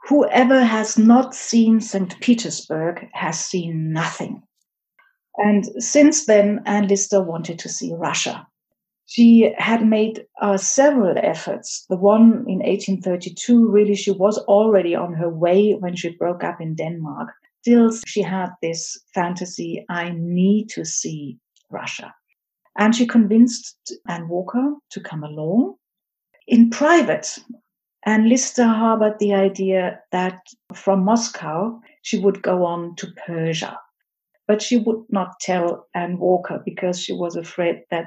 whoever has not seen St. Petersburg has seen nothing. And since then, Anne Lister wanted to see Russia. She had made uh, several efforts. The one in 1832, really, she was already on her way when she broke up in Denmark. Still, she had this fantasy I need to see Russia. And she convinced Anne Walker to come along. In private, And Lister harbored the idea that from Moscow she would go on to Persia. But she would not tell Anne Walker because she was afraid that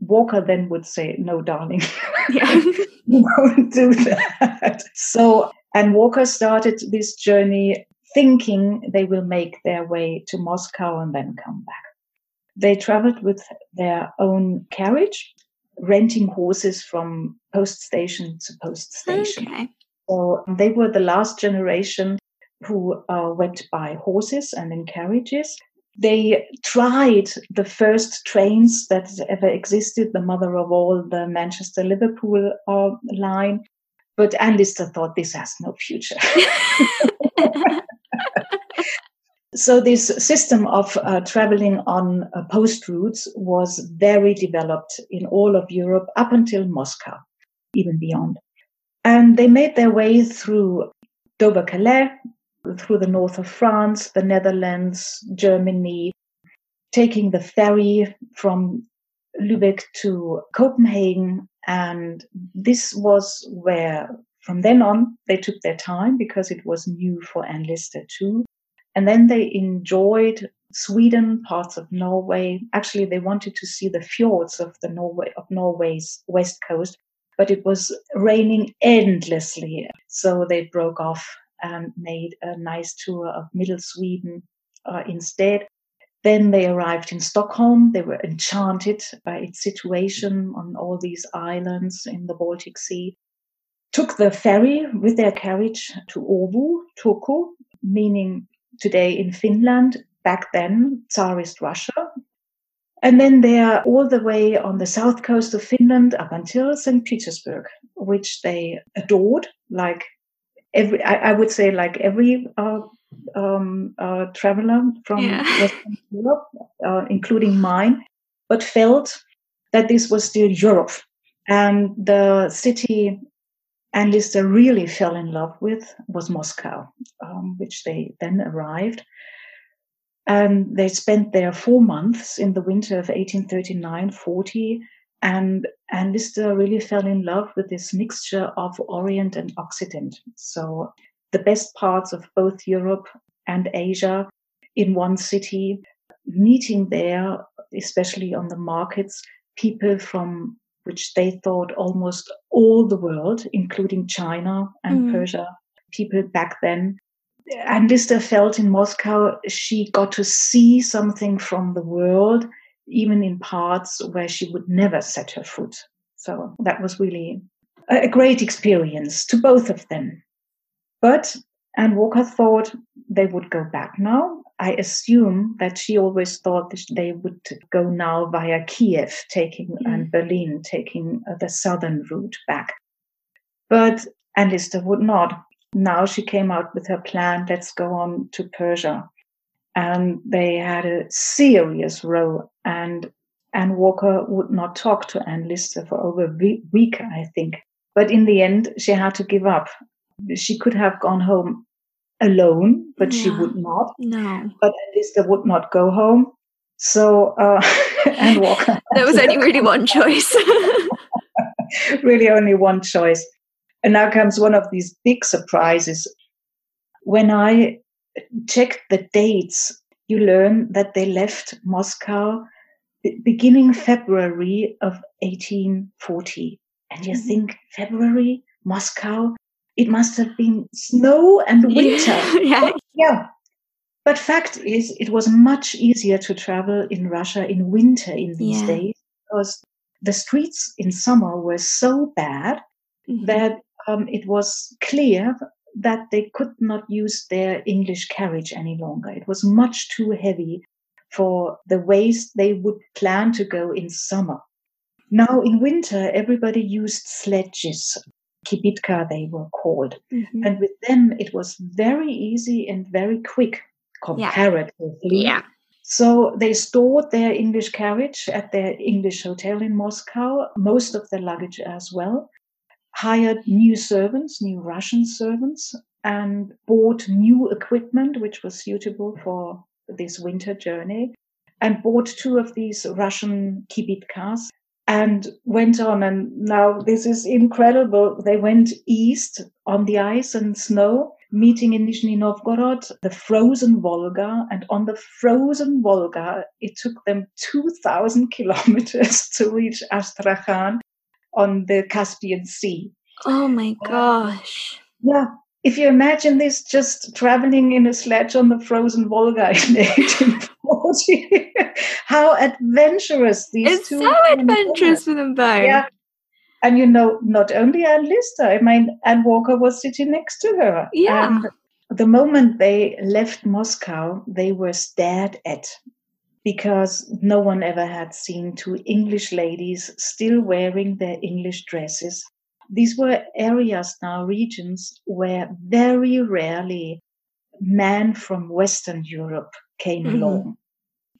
Walker then would say, No, darling, yeah. won't do that. So and Walker started this journey thinking they will make their way to Moscow and then come back. They traveled with their own carriage, renting horses from post station to post station. Okay. So they were the last generation who uh, went by horses and in carriages. They tried the first trains that ever existed, the mother of all, the Manchester Liverpool uh, line. But Anne Lister thought this has no future. so this system of uh, traveling on uh, post routes was very developed in all of Europe up until Moscow, even beyond. And they made their way through Dover-Calais, through the north of France, the Netherlands, Germany, taking the ferry from Lübeck to Copenhagen. And this was where, from then on, they took their time because it was new for Anne Lister too. And then they enjoyed Sweden, parts of Norway. Actually, they wanted to see the fjords of the Norway of Norway's west coast, but it was raining endlessly. So they broke off and made a nice tour of Middle Sweden uh, instead. Then they arrived in Stockholm. They were enchanted by its situation on all these islands in the Baltic Sea. Took the ferry with their carriage to Åbo, Turku, meaning today in Finland, back then Tsarist Russia. And then they are all the way on the south coast of Finland up until St. Petersburg, which they adored like every I, I, would say like every uh, um, uh, traveler from yeah. Western Europe, uh, including mine, but felt that this was still Europe. And the city Anne Lister really fell in love with was Moscow, um, which they then arrived. And they spent there four months in the winter of 1839 40 and Anne Lister really fell in love with this mixture of Orient and Occident. So the best parts of both Europe and Asia in one city, meeting there, especially on the markets, people from which they thought almost all the world, including China and mm. Persia, people back then. And Lister felt in Moscow she got to see something from the world even in parts where she would never set her foot. So that was really a great experience to both of them. But Anne Walker thought they would go back now. I assume that she always thought that they would go now via Kiev, taking mm. and Berlin, taking uh, the southern route back. But Anne Lister would not. Now she came out with her plan. Let's go on to Persia and they had a serious row. And Anne Walker would not talk to Anne Lister for over a week, I think. But in the end, she had to give up. She could have gone home alone, but she would not. No. But Anne Lister would not go home. So uh, Anne Walker. there was only really one choice. really, only one choice. And now comes one of these big surprises. When I check the dates, you learn that they left Moscow beginning February of 1840. And you mm-hmm. think, February, Moscow, it must have been snow and winter. yeah. yeah. But fact is, it was much easier to travel in Russia in winter in these yeah. days because the streets in summer were so bad mm-hmm. that um, it was clear that they could not use their English carriage any longer. It was much too heavy for the ways they would plan to go in summer. Now in winter, everybody used sledges, kibitka they were called. Mhm. And with them, it was very easy and very quick comparatively. Yeah. So they stored their English carriage at their English hotel in Moscow, most of their luggage as well, hired new servants, new Russian servants, and bought new equipment which was suitable for this winter journey, and bought two of these Russian kibitkas and went on. And now this is incredible. They went east on the ice and snow meeting in Nizhny Novgorod, the frozen Volga. And on the frozen Volga, it took them 2,000 kilometers to reach Astrakhan on the Caspian Sea. Oh my um, gosh. Yeah. If you imagine this just traveling in a sledge on the frozen Volga in 1840, how adventurous these It's two so women were. adventurous for them both. Yeah. And you know, not only Anne Lister, I mean, Anne Walker was sitting next to her. Yeah. And the moment they left Moscow, they were stared at because no one ever had seen two English ladies still wearing their English dresses. These were areas now, regions where very rarely men from Western Europe came Mhm. along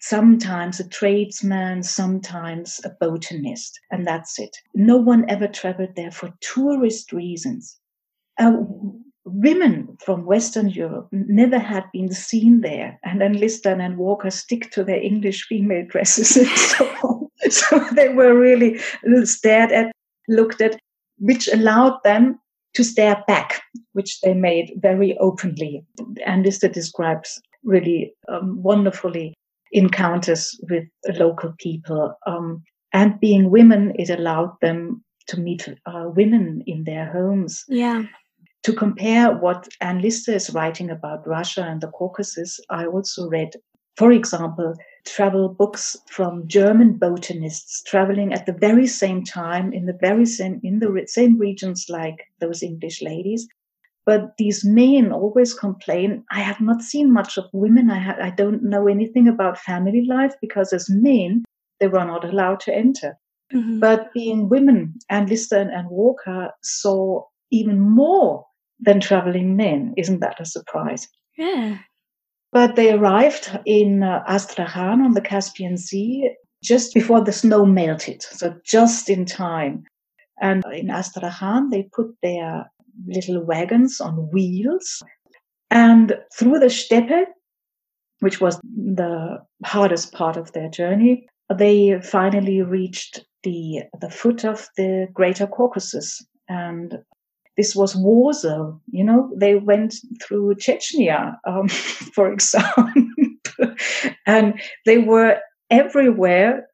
sometimes a tradesman, sometimes a botanist, and that's it. No one ever traveled there for tourist reasons. Uh, women from Western Europe never had been seen there, and then Lister and Walker stick to their English female dresses and so. So they were really stared at, looked at, which allowed them to stare back, which they made very openly. And Lister describes really um, wonderfully encounters with local people. Um, and being women, it allowed them to meet uh, women in their homes. Yeah. To compare what Anne Lister is writing about Russia and the Caucasus, I also read, for example, travel books from German botanists traveling at the very same time in the very same in the same regions like those English ladies. But these men always complain, I have not seen much of women. I, ha- I don't know anything about family life because as men, they were not allowed to enter. Mhm. But being women, and Lister and Walker saw even more than traveling men. Isn't that a surprise? yeah. But they arrived in uh, Astrakhan on the Caspian Sea just before the snow melted, so just in time. And in Astrakhan, they put their little wagons on wheels and through the steppe, which was the hardest part of their journey, they finally reached the, the foot of the Greater Caucasus. And this was war zone. You know, they went through Chechnya, um, for example, and they were everywhere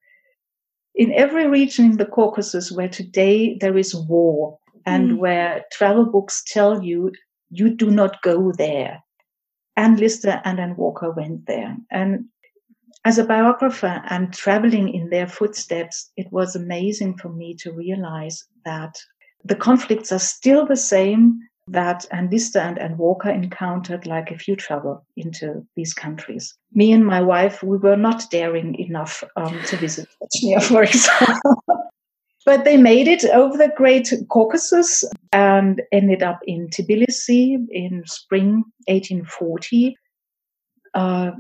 in every region in the Caucasus where today there is war and Mm. where travel books tell you you do not go there. Anne Lister and Anne Walker went there. And as a biographer and traveling in their footsteps, it was amazing for me to realize that the conflicts are still the same that Anne Lister and Walker encountered like if you travel into these countries. Me and my wife, we were not daring enough um, to visit Chechnya, for example. but they made it over the Great Caucasus and ended up in Tbilisi in spring 1840. Uh,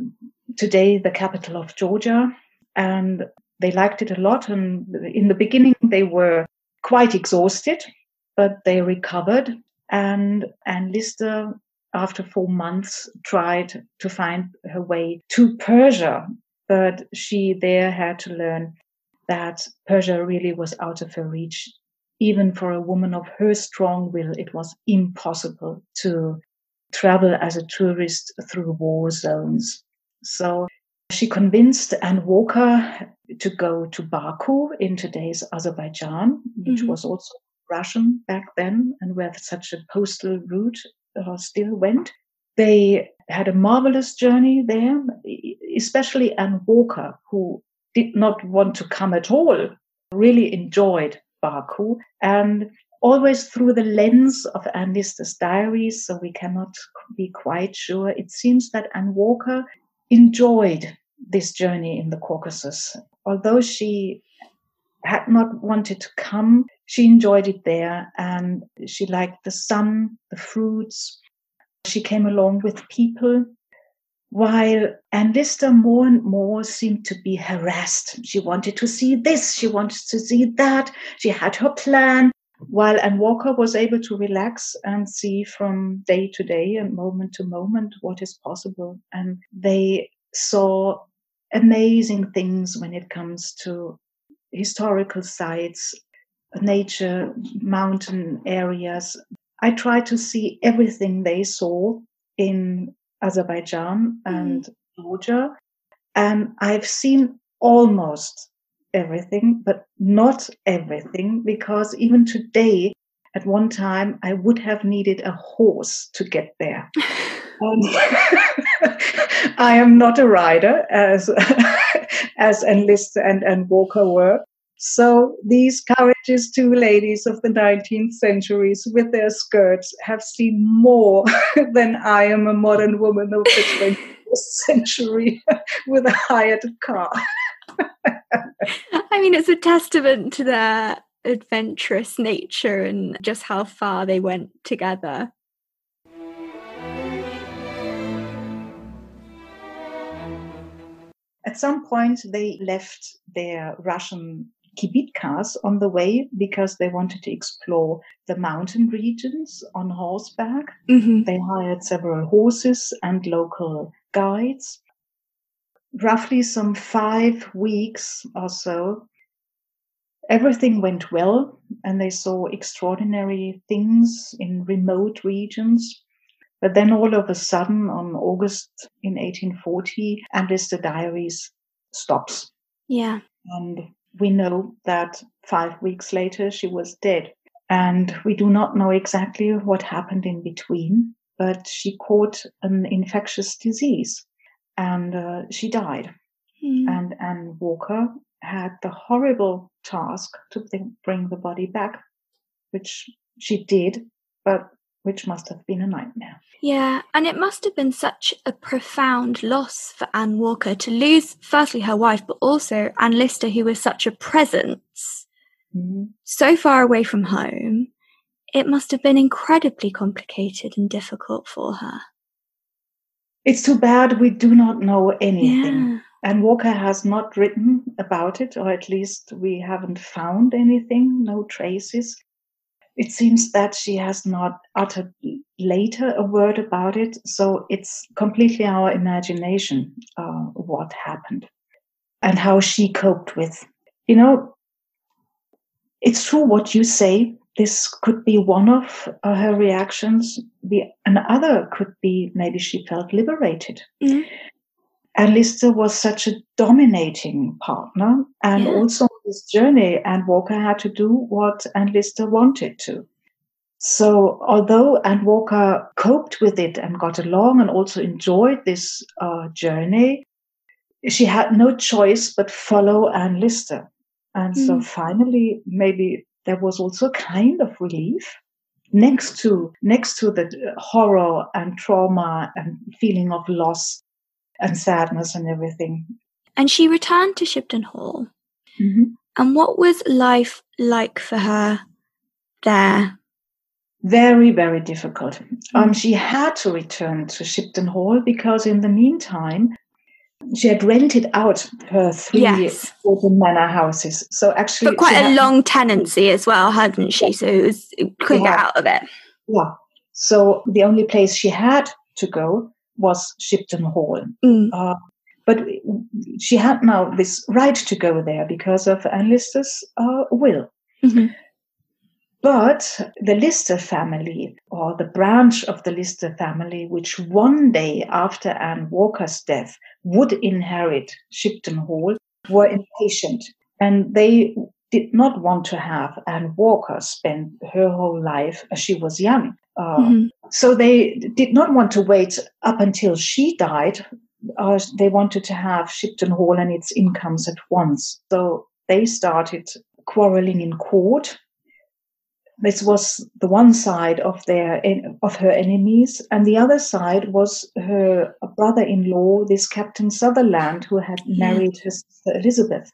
today, the capital of Georgia. And they liked it a lot. And in the beginning, they were quite exhausted, but they recovered. And Anne Lister, after four months, tried to find her way to Persia, but she there had to learn that Persia really was out of her reach. Even for a woman of her strong will, it was impossible to travel as a tourist through war zones. So she convinced Anne Walker to go to Baku in today's Azerbaijan, which Mhm. was also Russian back then, and where such a postal route uh, still went. They had a marvelous journey there, especially Anne Walker, who did not want to come at all, really enjoyed Baku, and always through the lens of Anne Lister's diaries, so we cannot be quite sure. It seems that Anne Walker enjoyed this journey in the Caucasus. Although she had not wanted to come, she enjoyed it there and she liked the sun, the fruits. She came along with people while Anne Lister more and more seemed to be harassed. She wanted to see this, she wanted to see that, she had her plan, while Anne Walker was able to relax and see from day to day and moment to moment what is possible. And they saw amazing things when it comes to historical sites, nature, mountain areas. I try to see everything they saw in Azerbaijan and mm. Georgia. And I've seen almost everything, but not everything, because even today, at one time, I would have needed a horse to get there. I am not a rider, as as Enlist and, and Walker were. So these courageous two ladies of the 19th centuries with their skirts have seen more than I am a modern woman of the 20th century with a hired car. I mean, it's a testament to their adventurous nature and just how far they went together. At some point, they left their Russian kibitkas on the way because they wanted to explore the mountain regions on horseback. Mm-hmm. They hired several horses and local guides. Roughly some five weeks or so, everything went well and they saw extraordinary things in remote regions. But then all of a sudden, on August in 1840, Anne Lister Diaries stops. Yeah. And we know that five weeks later she was dead. And we do not know exactly what happened in between, but she caught an infectious disease and uh, she died. Mm. And Anne Walker had the horrible task to bring the body back, which she did, but which must have been a nightmare. Yeah, and it must have been such a profound loss for Anne Walker to lose, firstly, her wife, but also Anne Lister, who was such a presence mm-hmm. so far away from home. It must have been incredibly complicated and difficult for her. It's too bad we do not know anything. Yeah. And Walker has not written about it, or at least we haven't found anything, no traces it seems that she has not uttered later a word about it. So it's completely our imagination uh, what happened and how she coped with. You know, it's true what you say. This could be one of uh, her reactions. The another could be maybe she felt liberated. Mm-hmm. And Lister was such a dominating partner. And yeah. also this journey, and Walker had to do what Anne Lister wanted to. So, although Anne Walker coped with it and got along and also enjoyed this uh, journey, she had no choice but follow Anne Lister. And mm. so hmm. finally, maybe there was also a kind of relief next to next to the horror and trauma and feeling of loss and sadness and everything. And she returned to Shibden Hall. Mm-hmm. And what was life like for her there? Very, very difficult. Mm-hmm. Um, she had to return to Shibden Hall because, in the meantime, she had rented out her three yes. manor houses. So actually, but quite a had, long tenancy as well, hadn't she? So it was quick yeah. out of it. Yeah. So the only place she had to go was Shibden Hall. Mm. Uh, but she had now this right to go there because of Anne Lister's uh, will. Mm-hmm. But the Lister family, or the branch of the Lister family, which one day after Anne Walker's death would inherit Shibden Hall, were impatient and they did not want to have Anne Walker spend her whole life as she was young uh, mm-hmm. So they did not want to wait up until she died. Uh, they wanted to have Shibden Hall and its incomes at once. So they started quarreling in court. This was the one side of their of her enemies, and the other side was her brother-in-law, this Captain Sutherland, who had married her sister Elizabeth.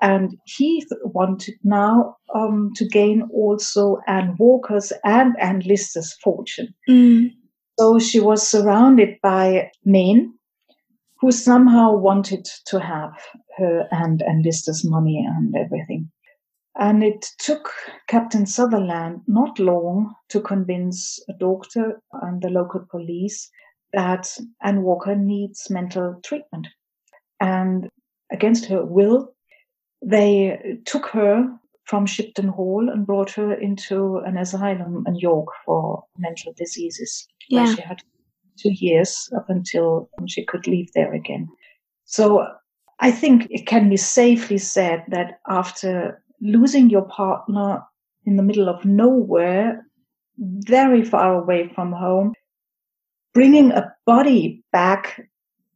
And he wanted now um, to gain also Anne Walker's and Anne Lister's fortune. Mm. So she was surrounded by men who somehow wanted to have her and, and Lister's money and everything. And it took Captain Sutherland not long to convince a doctor and the local police that Anne Walker needs mental treatment. And against her will, they took her from Shibden Hall and brought her into an asylum in York for mental diseases, yeah. where she had two years up until she could leave there again. So I think it can be safely said that after losing your partner in the middle of nowhere, very far away from home, bringing a body back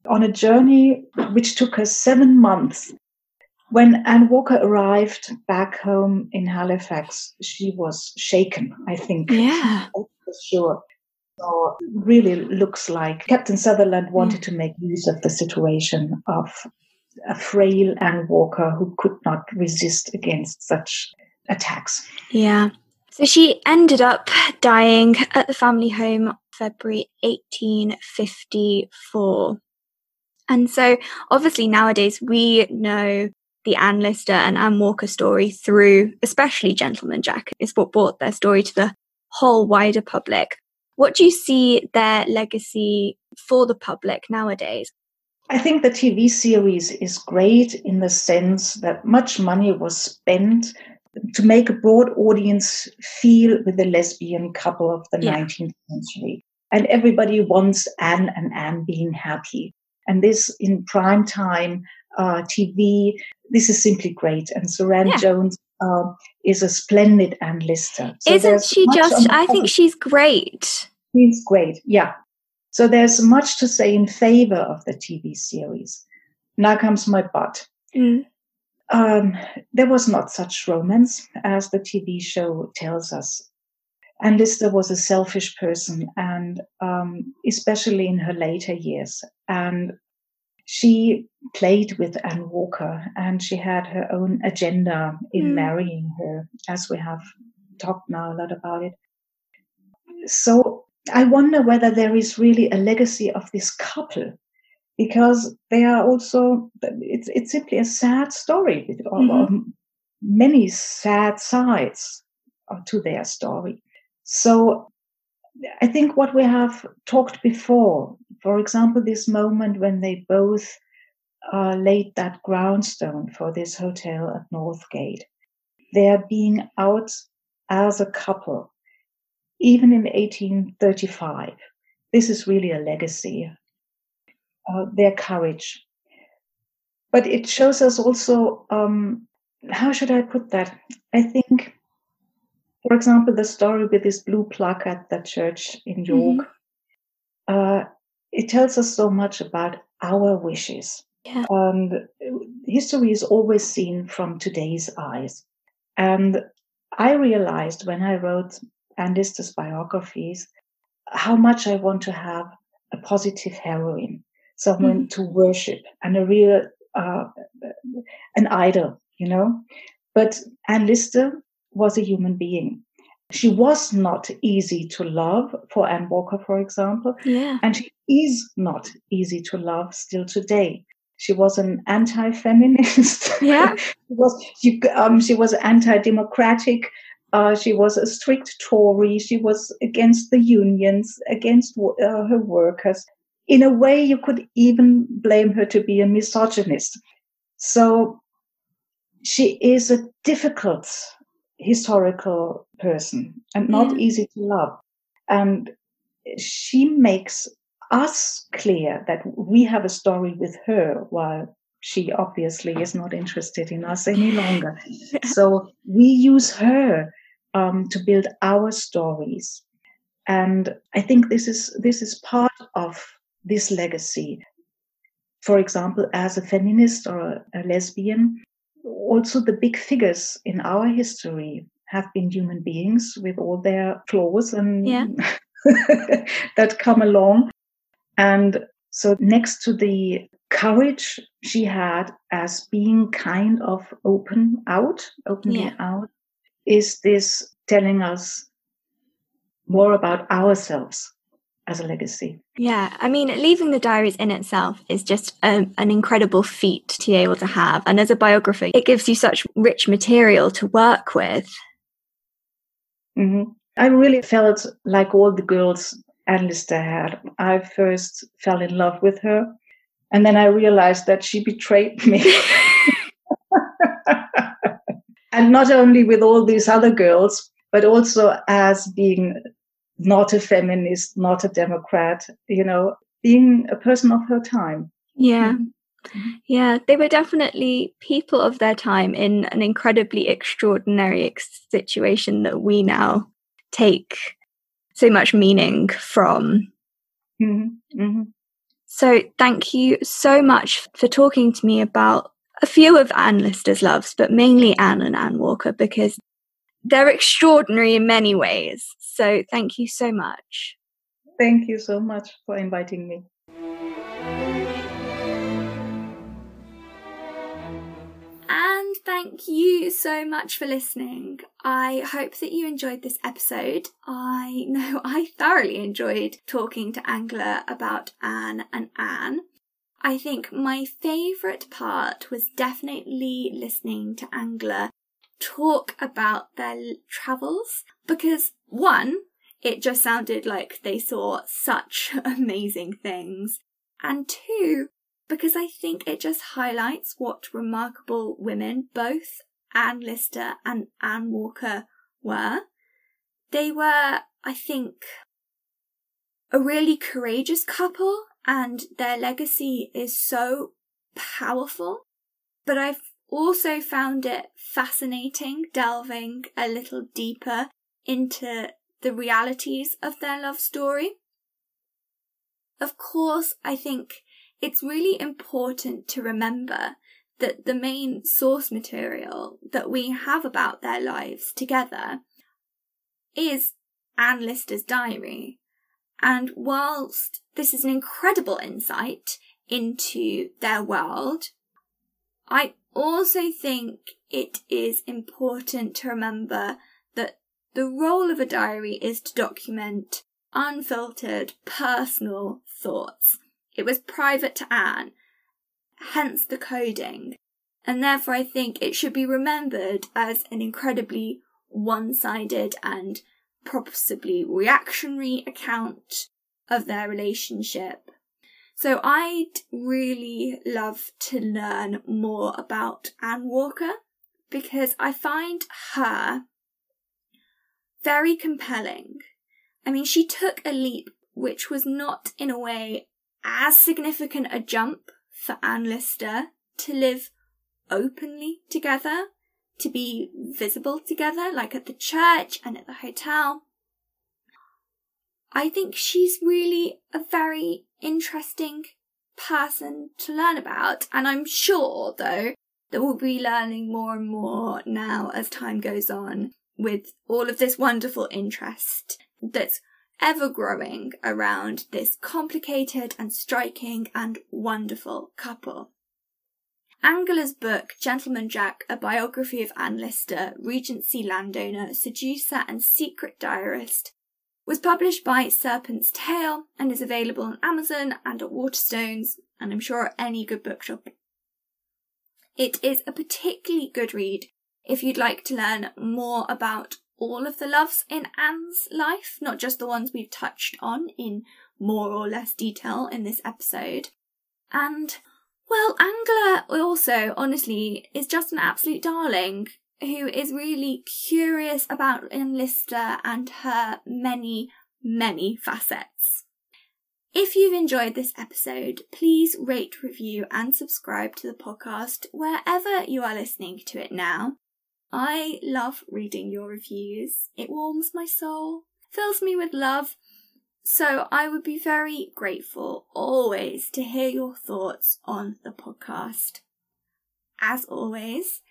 on a journey which took her seven months. When Anne Walker arrived back home in Halifax, she was shaken, I think. Yeah. For sure. So really looks like Captain Sutherland wanted mm. to make use of the situation of a frail Anne Walker who could not resist against such attacks. Yeah. So she ended up dying at the family home February 1854. And so obviously nowadays we know the Anne Lister and Anne Walker story through especially Gentleman Jack. It's what brought their story to the whole wider public. What do you see their legacy for the public nowadays? I think the TV series is great in the sense that much money was spent to make a broad audience feel with the lesbian couple of the yeah. 19th century. And everybody wants Anne and Anne being happy. And this in prime time uh, TV, this is simply great. And Suranne yeah. Jones uh, is a splendid Anne Lister. So Isn't she just? I think she's great. She's great. Yeah. So there's much to say in favor of the TV series. Now comes my but. Mm. Um, there was not such romance as the TV show tells us. Anne Lister was a selfish person, and um, especially in her later years. And she played with Anne Walker and she had her own agenda in mm. marrying her, as we have talked now a lot about it. So I wonder whether there is really a legacy of this couple because they are also, it's, it's simply a sad story with mm-hmm. many sad sides to their story. So I think what we have talked before, for example, this moment when they both uh, laid that groundstone for this hotel at Northgate, their being out as a couple, even in 1835, this is really a legacy. Uh, their courage. But it shows us also, um, how should I put that? I think for example, the story with this blue plaque at the church in York, mm-hmm. uh, it tells us so much about our wishes. Yeah. And history is always seen from today's eyes. And I realized when I wrote Anne Lister's biographies how much I want to have a positive heroine, someone mm. to worship, and a real uh, an idol, you know. But Anne Lister was a human being. She was not easy to love for Anne Walker, for example. Yeah. And she is not easy to love still today. She was an anti-feminist. Yeah. she was she, um, she was anti-democratic. Uh, she was a strict Tory. She was against the unions, against uh, her workers. In a way, you could even blame her to be a misogynist. So she is a difficult historical person and not yeah. easy to love. And she makes us clear that we have a story with her while she obviously is not interested in us any longer. so we use her um, to build our stories. And I think this is this is part of this legacy. For example, as a feminist or a lesbian, also the big figures in our history have been human beings with all their flaws and yeah. that come along. And so next to the courage she had as being kind of open out, opening Yeah. out, is this telling us more about ourselves as a legacy. Yeah, I mean, leaving the diaries in itself is just um, an incredible feat to be able to have. And as a biographer, it gives you such rich material to work with. hmm I really felt like all the girls Anne Lister had. I first fell in love with her, and then I realized that she betrayed me. and not only with all these other girls, but also as being not a feminist, not a Democrat, you know, being a person of her time. Yeah. Mhm. Yeah, they were definitely people of their time in an incredibly extraordinary ex- situation that we now take so much meaning from. Mm-hmm. Mm-hmm. So, thank you so much for talking to me about a few of Anne Lister's loves, but mainly Anne and Anne Walker because they're extraordinary in many ways. So, thank you so much. Thank you so much for inviting me. And thank you so much for listening. I hope that you enjoyed this episode. I know I thoroughly enjoyed talking to Angela about Anne and Anne. I think my favourite part was definitely listening to Angela talk about their travels because one, it just sounded like they saw such amazing things, and two, because I think it just highlights what remarkable women both Anne Lister and Anne Walker were. They were, I think, a really courageous couple, and their legacy is so powerful. But I've also found it fascinating delving a little deeper into the realities of their love story. Of course, I think it's really important to remember that the main source material that we have about their lives together is Anne Lister's diary. And whilst this is an incredible insight into their world, I also think it is important to remember that the role of a diary is to document unfiltered personal thoughts. It was private to Anne, hence the coding. And therefore, I think it should be remembered as an incredibly one sided and possibly reactionary account of their relationship. So, I'd really love to learn more about Anne Walker because I find her very compelling. I mean, she took a leap which was not, in a way, as significant a jump for Anne Lister to live openly together, to be visible together, like at the church and at the hotel. I think she's really a very interesting person to learn about, and I'm sure, though, that we'll be learning more and more now as time goes on with all of this wonderful interest that's ever growing around this complicated and striking and wonderful couple. Angela's book, Gentleman Jack, a biography of Anne Lister, Regency landowner, seducer, and secret diarist, was published by Serpent's Tail and is available on Amazon and at Waterstones, and I'm sure at any good bookshop. It is a particularly good read if you'd like to learn more about all of the loves in Anne's life, not just the ones we've touched on in more or less detail in this episode. And, well, Angela also, honestly, is just an absolute darling who is really curious about Anne Lister and her many, many facets. If you've enjoyed this episode, please rate, review, and subscribe to the podcast wherever you are listening to it now. I love reading your reviews. It warms my soul, fills me with love. So I would be very grateful always to hear your thoughts on the podcast. As always,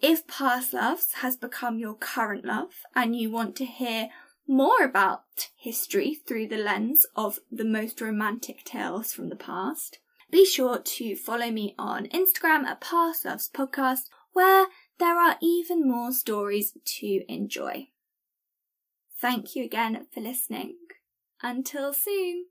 if past loves has become your current love and you want to hear more about history through the lens of the most romantic tales from the past, be sure to follow me on Instagram at Past Loves Podcast, where there are even more stories to enjoy. Thank you again for listening. Until soon.